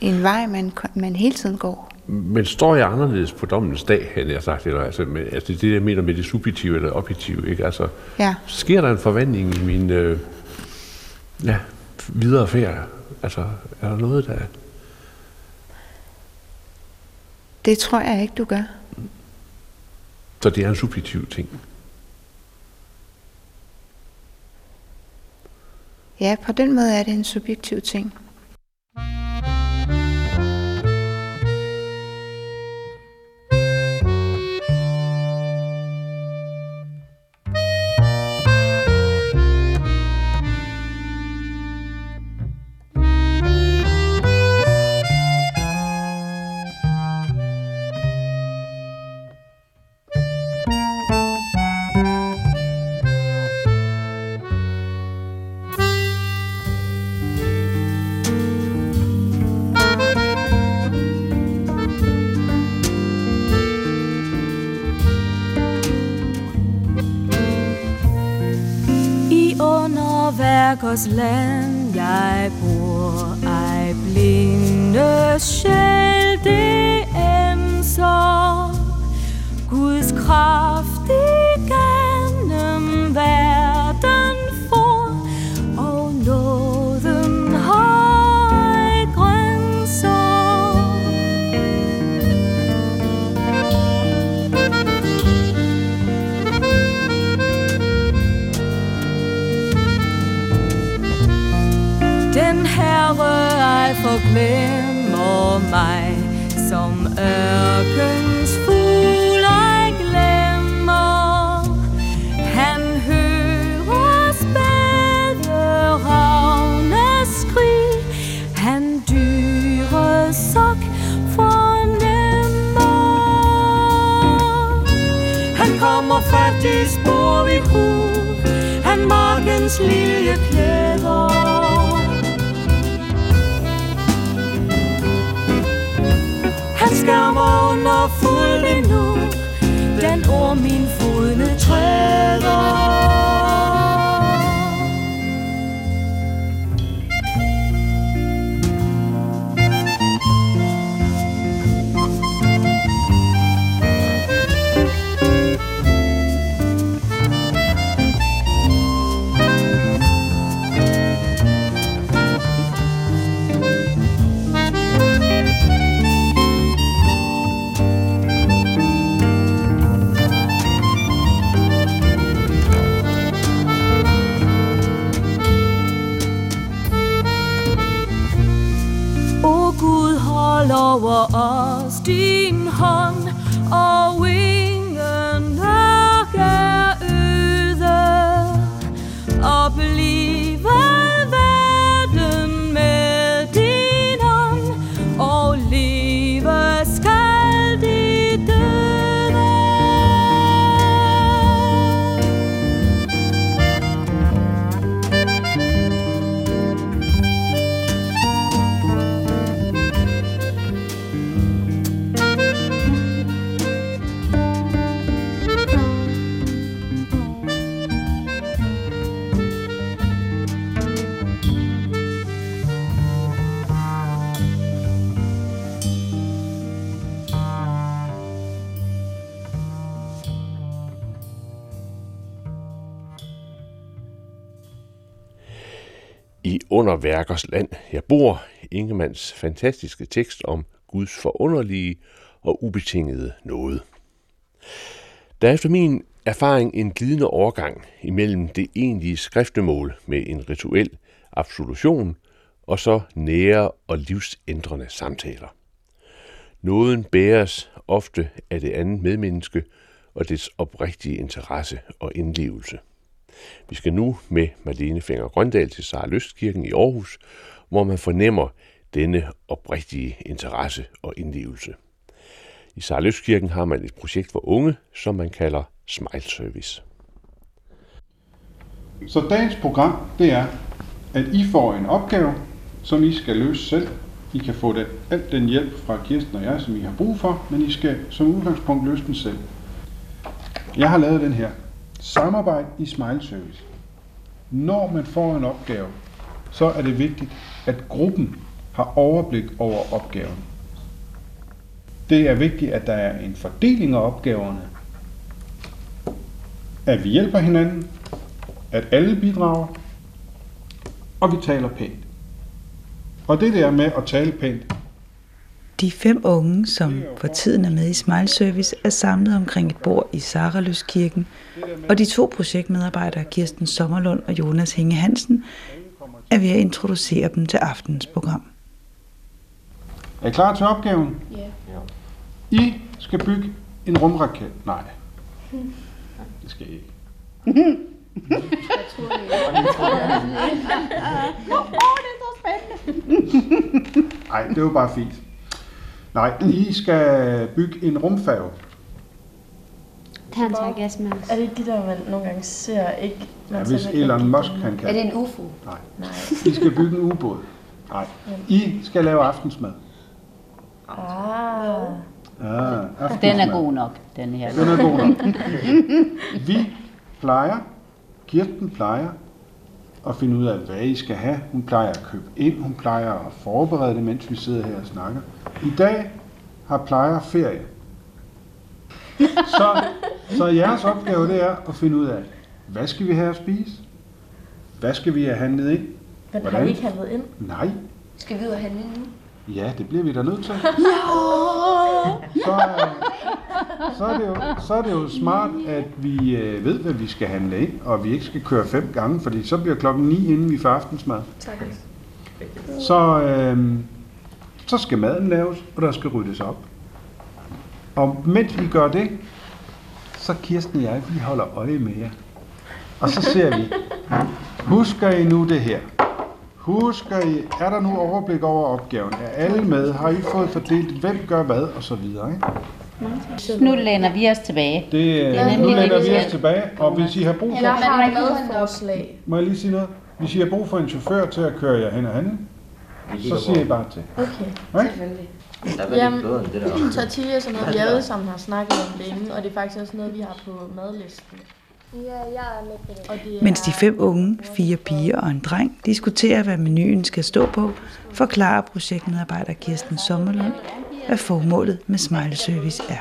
en vej, man, man hele tiden går.
Men står jeg anderledes på dommens dag, end jeg sagt, eller altså, med, altså det, jeg mener med det subjektive eller objektive, ikke? Altså, ja. sker der en forvandling i min øh, ja, videre ferie? Altså, er der noget, der...
Det tror jeg ikke, du gør.
Så det er en subjektiv ting?
Ja, på den måde er det en subjektiv ting.
Den herre ej forglemmer mig Som ørkens fugl ej glemmer. Han hører spæde ravnes skrig. Han dyre sok fornemmer. Han kommer fattig spor i hu Han markens lille klæder Han skærmer under fulde nu. Den ord min fodne træder
Værkers land. Jeg bor Ingemanns fantastiske tekst om Guds forunderlige og ubetingede nåde. Der er efter min erfaring en glidende overgang imellem det egentlige skriftemål med en rituel absolution og så nære og livsændrende samtaler. Nåden bæres ofte af det andet medmenneske og dets oprigtige interesse og indlevelse. Vi skal nu med Marlene Finger Grøndal til Sara Lystkirken i Aarhus, hvor man fornemmer denne oprigtige interesse og indlevelse. I Sara Lystkirken har man et projekt for unge, som man kalder Smile Service.
Så dagens program, det er, at I får en opgave, som I skal løse selv. I kan få den, alt den hjælp fra Kirsten og jeg, som I har brug for, men I skal som udgangspunkt løse den selv. Jeg har lavet den her. Samarbejde i Smile Service. Når man får en opgave, så er det vigtigt, at gruppen har overblik over opgaven. Det er vigtigt, at der er en fordeling af opgaverne, at vi hjælper hinanden, at alle bidrager, og vi taler pænt. Og det der med at tale pænt,
de fem unge, som for tiden er med i Smile Service, er samlet omkring et bord i Saraløskirken, og de to projektmedarbejdere, Kirsten Sommerlund og Jonas Hinge Hansen, er ved at introducere dem til aftenens program.
er I klar til opgaven? Ja. I skal bygge en rumraket. Nej. Det skal I ikke. Nej, det var bare fint. Nej, I skal bygge en rumfærge.
Tantagasmas.
Er det ikke de der, man nogle gange ser, ikke? Man
Ja,
ser
hvis
ikke
Elon Musk han kan.
Er det en UFO?
Nej.
Nej.
I skal bygge en ubåd. Nej. I skal lave aftensmad.
Ah.
Ja, aftensmad.
Den er god nok, den her.
Den er god nok. Vi plejer, Kirsten plejer at finde ud af, hvad I skal have. Hun plejer at købe ind, hun plejer at forberede det, mens vi sidder her og snakker. I dag har plejer ferie. Så, så jeres opgave det er at finde ud af, hvad skal vi have at spise? Hvad skal vi have handlet ind?
Men har
Hvordan?
I ikke handlet ind?
Nej,
Skal vi ud og handle nu?
Ja, det bliver vi da nødt til. Så, øh, så, er det jo, så er det jo smart, at vi øh, ved, hvad vi skal handle ind, og vi ikke skal køre fem gange, fordi så bliver klokken 9, inden vi får aftensmad.
Tak.
Så, øh, så skal maden laves, og der skal ryddes op. Og mens vi gør det, så Kirsten og jeg, vi holder øje med jer. Og så ser vi, husker I nu det her? Husker I, er der nu overblik over opgaven? Er alle med? Har I fået fordelt, hvem gør hvad, og så videre, ikke?
Nu læner vi os tilbage.
Det,
er
ja, nu
det,
lænder
vi
os tilbage, og hvis I har brug
Eller
for,
har I noget forslag?
må jeg lige sige noget? Hvis I har brug for en chauffør til at køre jer hen og handle, så siger I bare til.
Okay.
Ikke?
Der er
Jamen,
bedre end det der.
Tortilla er sådan noget, vi alle sammen har snakket om længe, og det er faktisk også noget, vi har på madlisten.
Ja, jeg er med på det.
Og det
Mens de fem unge, fire piger og en dreng diskuterer, hvad menuen skal stå på, forklarer projektmedarbejder Kirsten Sommerlund, hvad formålet med Smile Service er.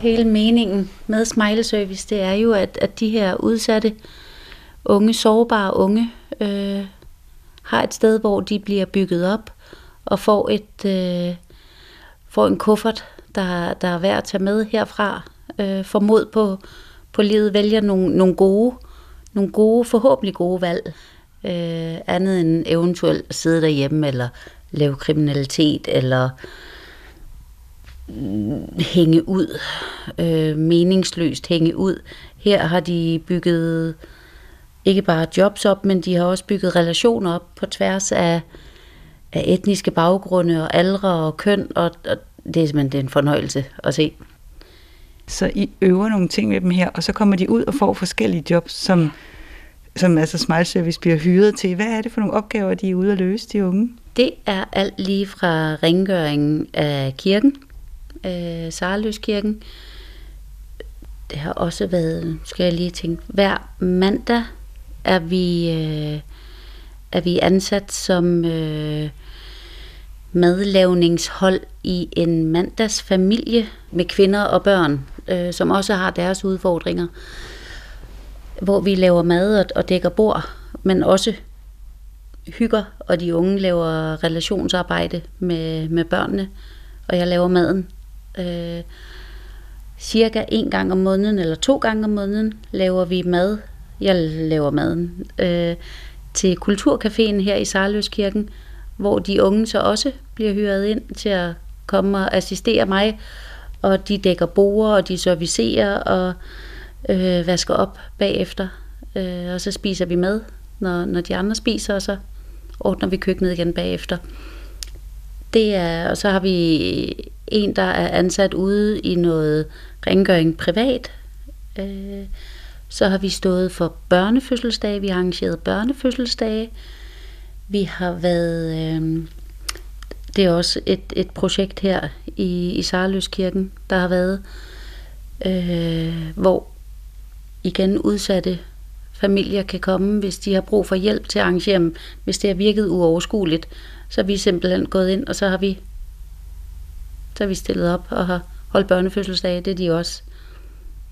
Hele meningen med Smile Service, det er jo, at, at de her udsatte unge, sårbare unge, øh, har et sted, hvor de bliver bygget op og får et øh, får en kuffert, der, der er værd at tage med herfra, øh, får mod på, på livet, vælger nogle, nogle gode, nogle gode, forhåbentlig gode valg, øh, andet end eventuelt at sidde derhjemme eller lave kriminalitet eller mm, hænge ud, øh, meningsløst hænge ud. Her har de bygget ikke bare jobs op, men de har også bygget relationer op på tværs af, af etniske baggrunde og aldre og køn, og, og det er simpelthen det er en fornøjelse at se.
Så I øver nogle ting med dem her, og så kommer de ud og får forskellige jobs, som, som altså Smile Service bliver hyret til. Hvad er det for nogle opgaver, de er ude at løse, de unge?
Det er alt lige fra rengøringen af kirken, øh, Sarløskirken. Det har også været, skal jeg lige tænke, hver mandag er vi, øh, er vi ansat som øh, madlavningshold i en mandagsfamilie med kvinder og børn, øh, som også har deres udfordringer, hvor vi laver mad og, og dækker bord, men også hygger, og de unge laver relationsarbejde med, med børnene, og jeg laver maden. Øh, cirka en gang om måneden, eller to gange om måneden, laver vi mad. Jeg laver maden øh, til Kulturcaféen her i Sarløskirken, hvor de unge så også bliver hyret ind til at komme og assistere mig, og de dækker borer, og de servicerer og øh, vasker op bagefter. Øh, og så spiser vi med, når, når de andre spiser, og så ordner vi køkkenet igen bagefter. Det er, og så har vi en, der er ansat ude i noget rengøring privat. Øh, så har vi stået for børnefødselsdage, vi har arrangeret børnefødselsdage. Vi har været, øh, det er også et, et projekt her i, i Sarløskirken, der har været, øh, hvor igen udsatte familier kan komme, hvis de har brug for hjælp til at arrangere dem, hvis det har virket uoverskueligt. Så er vi simpelthen gået ind, og så har vi, så har vi stillet op og har holdt børnefødselsdage. Det er de også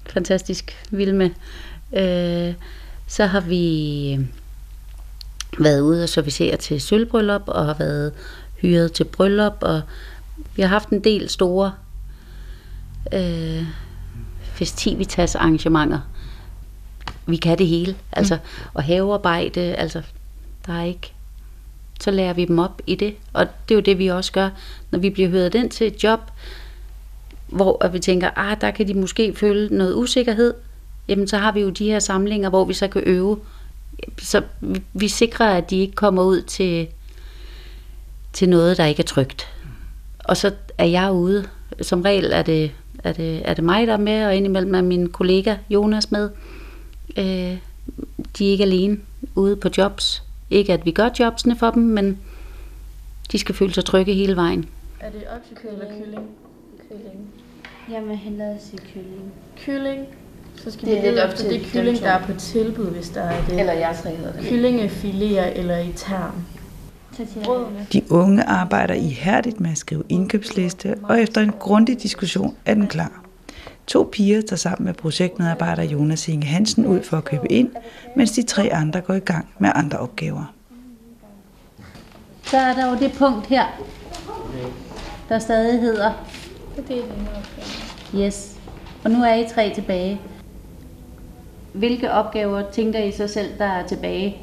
fantastisk vilde med. Øh, så har vi øh, været ude og servicere til sølvbryllup, og har været hyret til bryllup, og vi har haft en del store øh, festivitas arrangementer. Vi kan det hele, altså, mm. og havearbejde, altså, der er ikke, så lærer vi dem op i det, og det er jo det, vi også gør, når vi bliver hørt ind til et job, hvor vi tænker, ah, der kan de måske føle noget usikkerhed, jamen så har vi jo de her samlinger, hvor vi så kan øve. Så vi sikrer, at de ikke kommer ud til, til noget, der ikke er trygt. Og så er jeg ude. Som regel er det, er det, er det mig, der er med, og indimellem er min kollega Jonas med. Øh, de er ikke alene ude på jobs. Ikke at vi gør jobsene for dem, men de skal føle sig trygge hele vejen.
Er det oksekød eller kylling?
Kylling. Jeg vil hellere sige kylling.
Kylling. Så skal
Det
vi
er lidt
efter
til
det kylling, der er på tilbud, hvis der er det.
Eller jeg hedder det.
Kyllingefiléer eller i tern.
De unge arbejder ihærdigt med at skrive indkøbsliste, og efter en grundig diskussion er den klar. To piger tager sammen med projektmedarbejder Jonas Inge Hansen ud for at købe ind, mens de tre andre går i gang med andre opgaver.
Så er der jo det punkt her, der stadig hedder
er.
Yes. Og nu er I tre tilbage. Hvilke opgaver tænker I så selv, der er tilbage,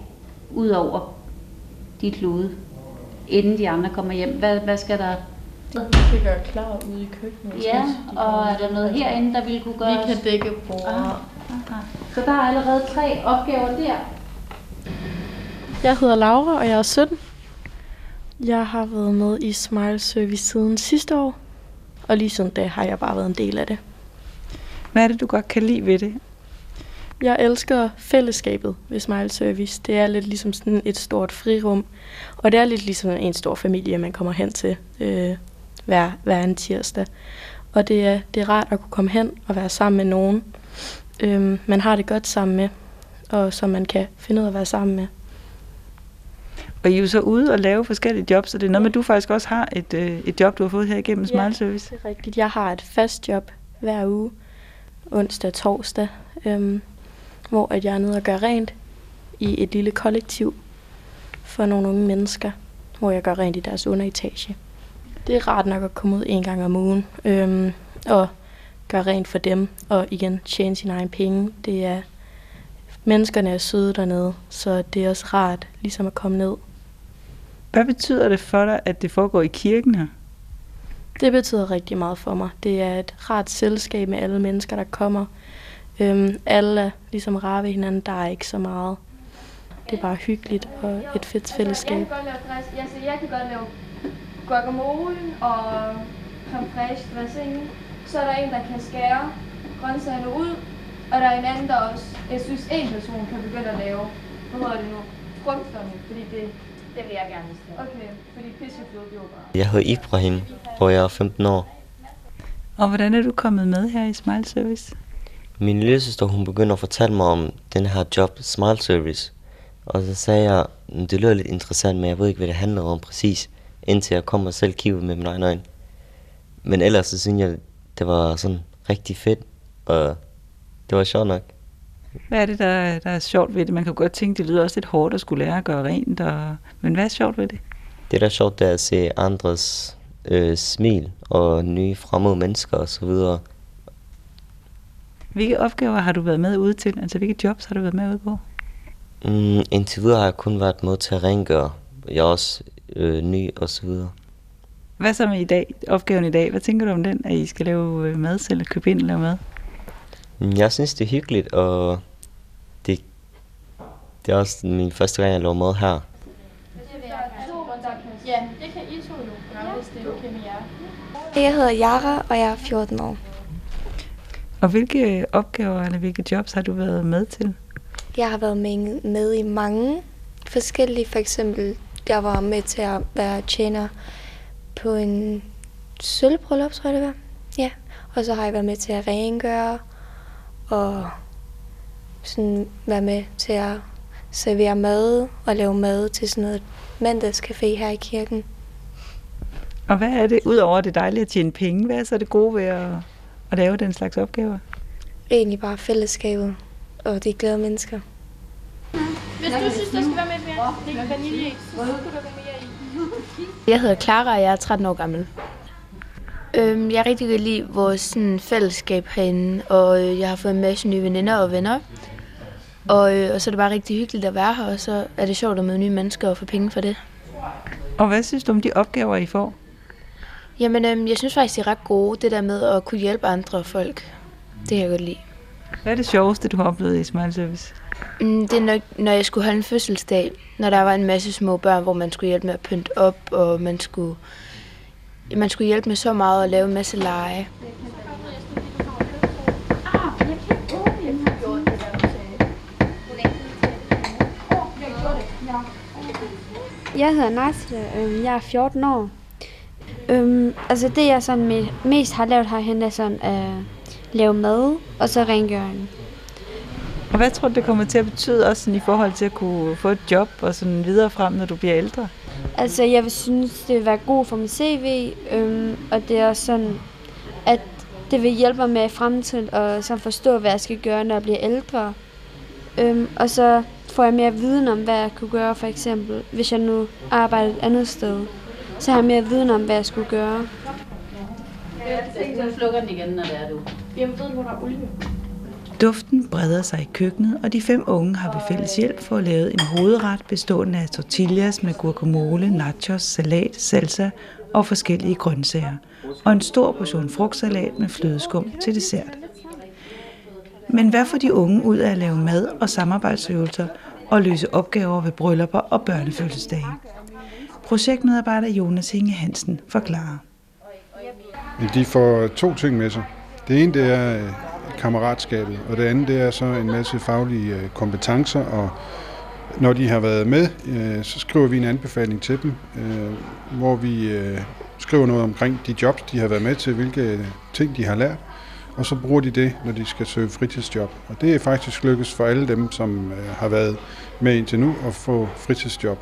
ud over de klude, inden de andre kommer hjem? Hvad, hvad skal der...
Vi kan gøre klar ude i køkkenet.
Ja, og er der noget herinde, der ville kunne
Vi
gøre
kan dække bord.
Ah, aha. Så der er allerede tre opgaver der.
Jeg hedder Laura, og jeg er 17. Jeg har været med i Smile Service siden sidste år, og lige siden da har jeg bare været en del af det.
Hvad er det, du godt kan lide ved det?
Jeg elsker fællesskabet ved Smile Service. Det er lidt ligesom sådan et stort frirum, og det er lidt ligesom en stor familie, man kommer hen til øh, hver, hver anden tirsdag. Og det er, det er rart at kunne komme hen og være sammen med nogen, øh, man har det godt sammen med, og som man kan finde ud af at være sammen med.
Og I er jo så ude og lave forskellige jobs, så det er noget med, at du faktisk også har et, øh, et job, du har fået her igennem Smile Service.
det er rigtigt. Jeg har et fast job hver uge, onsdag og torsdag, øhm, hvor at jeg er nede og gør rent i et lille kollektiv for nogle unge mennesker, hvor jeg gør rent i deres underetage. Det er rart nok at komme ud en gang om ugen øhm, og gøre rent for dem, og igen tjene sine egne penge. Det er, menneskerne er søde dernede, så det er også rart ligesom at komme ned.
Hvad betyder det for dig, at det foregår i kirken her?
Det betyder rigtig meget for mig. Det er et rart selskab med alle mennesker, der kommer. Øhm, alle er ligesom rare ved hinanden. Der er ikke så meget. Det er bare hyggeligt og et fedt
Jeg
fællesskab.
kan godt lave dress. Jeg, kan godt lave guacamole og creme fraiche dressing. Så er der en, der kan skære grøntsagerne ud. Og der er en anden, der også, jeg synes, en person kan begynde at lave, hvad hedder det nu, frugterne, fordi det,
Det vil jeg gerne stille.
okay, fordi det var bare.
Jeg hedder Ibrahim, og jeg er 15 år.
Og hvordan er du kommet med her i Smile Service?
Min lillesøster, hun begynder at fortælle mig om den her job, Smile Service. Og så sagde jeg, "Mm, det lyder lidt interessant, men jeg ved ikke, hvad det handler om præcis, indtil jeg kom og selv kiggede med mine egne øjne. Men ellers så synes jeg, det var sådan rigtig fedt, og det var sjovt nok.
Hvad er det, der, der er sjovt ved det? Man kan godt tænke, det lyder også lidt hårdt at skulle lære at gøre rent. Og... Men hvad er sjovt ved det?
Det der er sjovt, det er at se andres øh, smil og nye fremmede mennesker og så videre.
Hvilke opgaver har du været med ude til? Altså, hvilke jobs har du været med ude på?
Mm, indtil videre har jeg kun været med til at rengøre. Jeg er også øh, ny og så videre.
Hvad så med i dag, opgaven i dag? Hvad tænker du om den, at I skal lave øh, mad selv, købe ind og lave mad?
Mm, Jeg synes, det er hyggeligt, og det, det er også min første gang, jeg laver mad her.
Ja, det kan I to jo gøre, hvis det er okay med jer.
Jeg hedder Yara, og jeg er 14 år.
Og hvilke opgaver eller hvilke jobs har du været med til?
Jeg har været med, med i mange forskellige. For eksempel, jeg var med til at være tjener på en sølvbryllup, tror jeg det var. Ja. Og så har jeg været med til at rengøre og sådan være med til at servere mad og lave mad til sådan noget mandagscafé her i kirken.
Og hvad er det, udover det dejlige at tjene penge, hvad er så det gode ved at, at lave den slags opgaver?
Egentlig bare fællesskabet og de glade mennesker.
Hvis du synes, der skal være med mere, det vanilje, så skulle der være mere i.
Jeg hedder Clara, og jeg er 13 år gammel. Øhm, jeg er rigtig godt lide vores sådan, fællesskab herinde, og øh, jeg har fået en masse nye veninder og venner. Og, øh, og så er det bare rigtig hyggeligt at være her, og så er det sjovt at møde nye mennesker og få penge for det.
Og hvad synes du om de opgaver, I får?
Jamen, øhm, jeg synes faktisk, de er ret gode, det der med at kunne hjælpe andre folk. Det kan jeg godt lide.
Hvad er det sjoveste, du har oplevet i Smile Service?
Mm, det er nok, når jeg skulle holde en fødselsdag, når der var en masse små børn, hvor man skulle hjælpe med at pynte op, og man skulle, man skulle hjælpe med så meget og lave en masse lege.
Jeg hedder Nasle, øhm, jeg er 14 år. Øhm, altså det jeg sådan me- mest har lavet herhen er sådan at lave mad og så rengøring.
Og hvad tror du, det kommer til at betyde også sådan, i forhold til at kunne få et job og sådan videre frem, når du bliver ældre?
Altså jeg vil synes, det vil være god for min CV, øhm, og det er også sådan, at det vil hjælpe mig med i fremtiden og så forstå, hvad jeg skal gøre, når jeg bliver ældre. Øhm, og så får jeg mere viden om, hvad jeg kunne gøre, for eksempel, hvis jeg nu arbejder et andet sted. Så har jeg mere viden om, hvad jeg skulle gøre.
Så slukker den igen, når det er du.
Jamen, ved du, hvor der er olie?
Duften breder sig i køkkenet, og de fem unge har ved fælles hjælp fået lavet en hovedret bestående af tortillas med guacamole, nachos, salat, salsa og forskellige grøntsager. Og en stor portion frugtsalat med flødeskum til dessert. Men hvad får de unge ud af at lave mad og samarbejdsøvelser og løse opgaver ved bryllupper og børnefødselsdage? Projektmedarbejder Jonas Inge Hansen forklarer.
De får to ting med sig. Det ene det er øh, kammeratskabet, og det andet det er så en masse faglige øh, kompetencer, og når de har været med, øh, så skriver vi en anbefaling til dem, hvor vi skriver noget omkring de jobs, de har været med til, hvilke ting de har lært, og så bruger de det, når de skal søge fritidsjob. Og det er faktisk lykkes for alle dem, som har været med indtil nu, at få fritidsjob.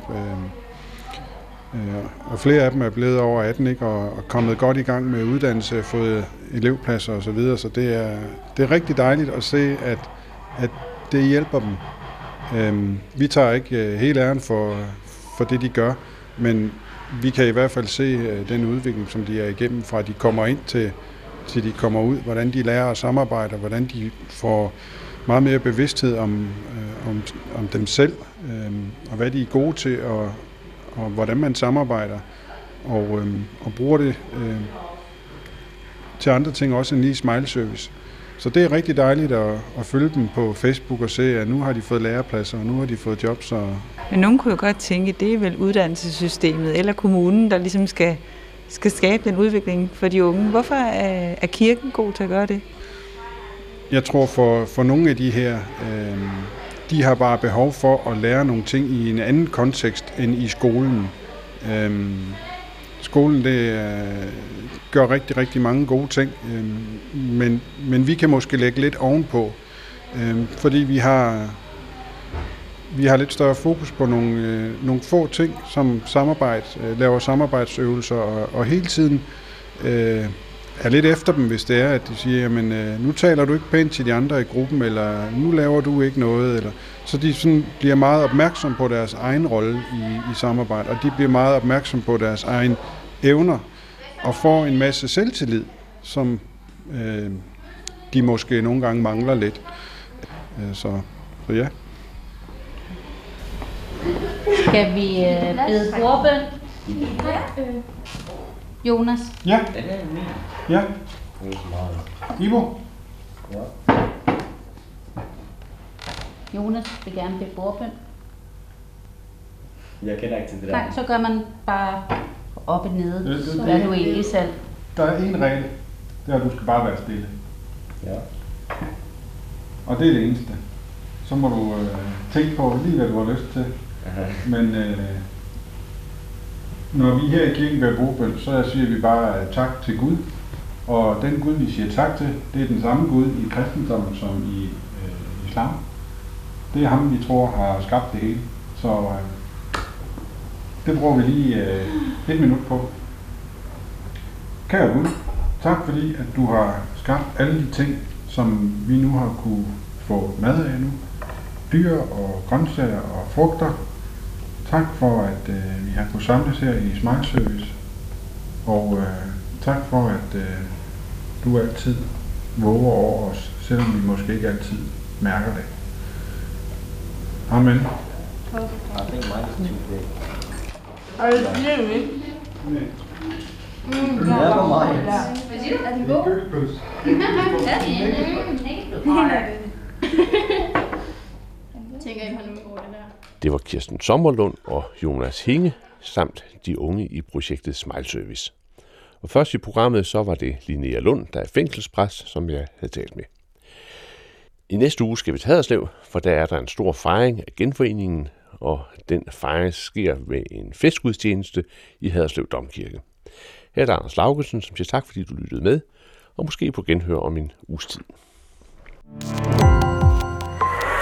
Og flere af dem er blevet over 18 ikke, og, kommet godt i gang med uddannelse, fået elevpladser osv., så, videre. så det er, det er rigtig dejligt at se, at, at det hjælper dem. Øhm, vi tager ikke øh, hele æren for, for det, de gør, men vi kan i hvert fald se øh, den udvikling, som de er igennem, fra de kommer ind til, til de kommer ud, hvordan de lærer at samarbejde, hvordan de får meget mere bevidsthed om, øh, om, om dem selv, øh, og hvad de er gode til, og, og hvordan man samarbejder, og, øh, og bruger det øh, til andre ting, også end lige smile service. Så det er rigtig dejligt at, at følge dem på Facebook og se, at nu har de fået lærepladser, og nu har de fået jobs. Og
Men nogen kunne jo godt tænke, at det er vel uddannelsessystemet eller kommunen, der ligesom skal, skal skabe den udvikling for de unge. Hvorfor er, er kirken god til at gøre det?
jeg tror for, for nogle af de her, øh, de har bare behov for at lære nogle ting i en anden kontekst end i skolen. Øhm, skolen det øh, gør rigtig, rigtig mange gode ting, øhm, men, men vi kan måske lægge lidt ovenpå, øhm, fordi vi har, vi har lidt større fokus på nogle, øh, nogle få ting, som samarbejde, øh, laver samarbejdsøvelser og, og hele tiden øh, er lidt efter dem, hvis det er, at de siger, jamen øh, nu taler du ikke pænt til de andre i gruppen, eller nu laver du ikke noget, eller så de sådan bliver meget opmærksom på deres egen rolle i, i samarbejde, og de bliver meget opmærksom på deres egen evner, og får en masse selvtillid, som øh, de måske nogle gange mangler lidt. Øh, så, så ja.
Skal vi øh, bede bordbøn?
Jonas.
Ja. Ja. Ivo?
Jonas vil gerne bede bordbøn.
Jeg kender ikke til det der.
Nej, så gør man bare op og nede.
Det- det-
er du egentlig selv.
Der er en regel. Det er, at du skal bare være stille.
Ja.
Og det er det eneste. Så må du øh, tænke på lige, hvad du har lyst til.
Aha.
Men øh, når vi her i kirken bærer bordbøn, så siger vi bare øh, tak til Gud. Og den Gud, vi siger tak til, det er den samme Gud i kristendommen som i øh, islam. Det er ham, vi tror har skabt det hele. Så øh, det bruger vi lige øh, et minut på. Kære Gud, tak fordi, at du har skabt alle de ting, som vi nu har kunne få mad af nu. Dyr og grøntsager og frugter. Tak for, at øh, vi har kunnet samles her i Smile Service. Og øh, tak for, at øh, du altid våger over os, selvom vi måske ikke altid mærker det. Amen.
I think mine is too big.
Ej, det er ikke.
Never mind.
Er den god?
Tænker I på nu over det der?
Det var Kirsten Sommerlund og Jonas Hinge samt de unge i projektet Smile Service. Og først i programmet så var det Linnea Lund, der er fængselspræst, som jeg havde talt med. I næste uge skal vi til Haderslev, for der er der en stor fejring af genforeningen, og den fejring sker ved en festgudstjeneste i Haderslev Domkirke. Her er der Anders Laugesen, som siger tak, fordi du lyttede med, og måske på genhør om en uges tid.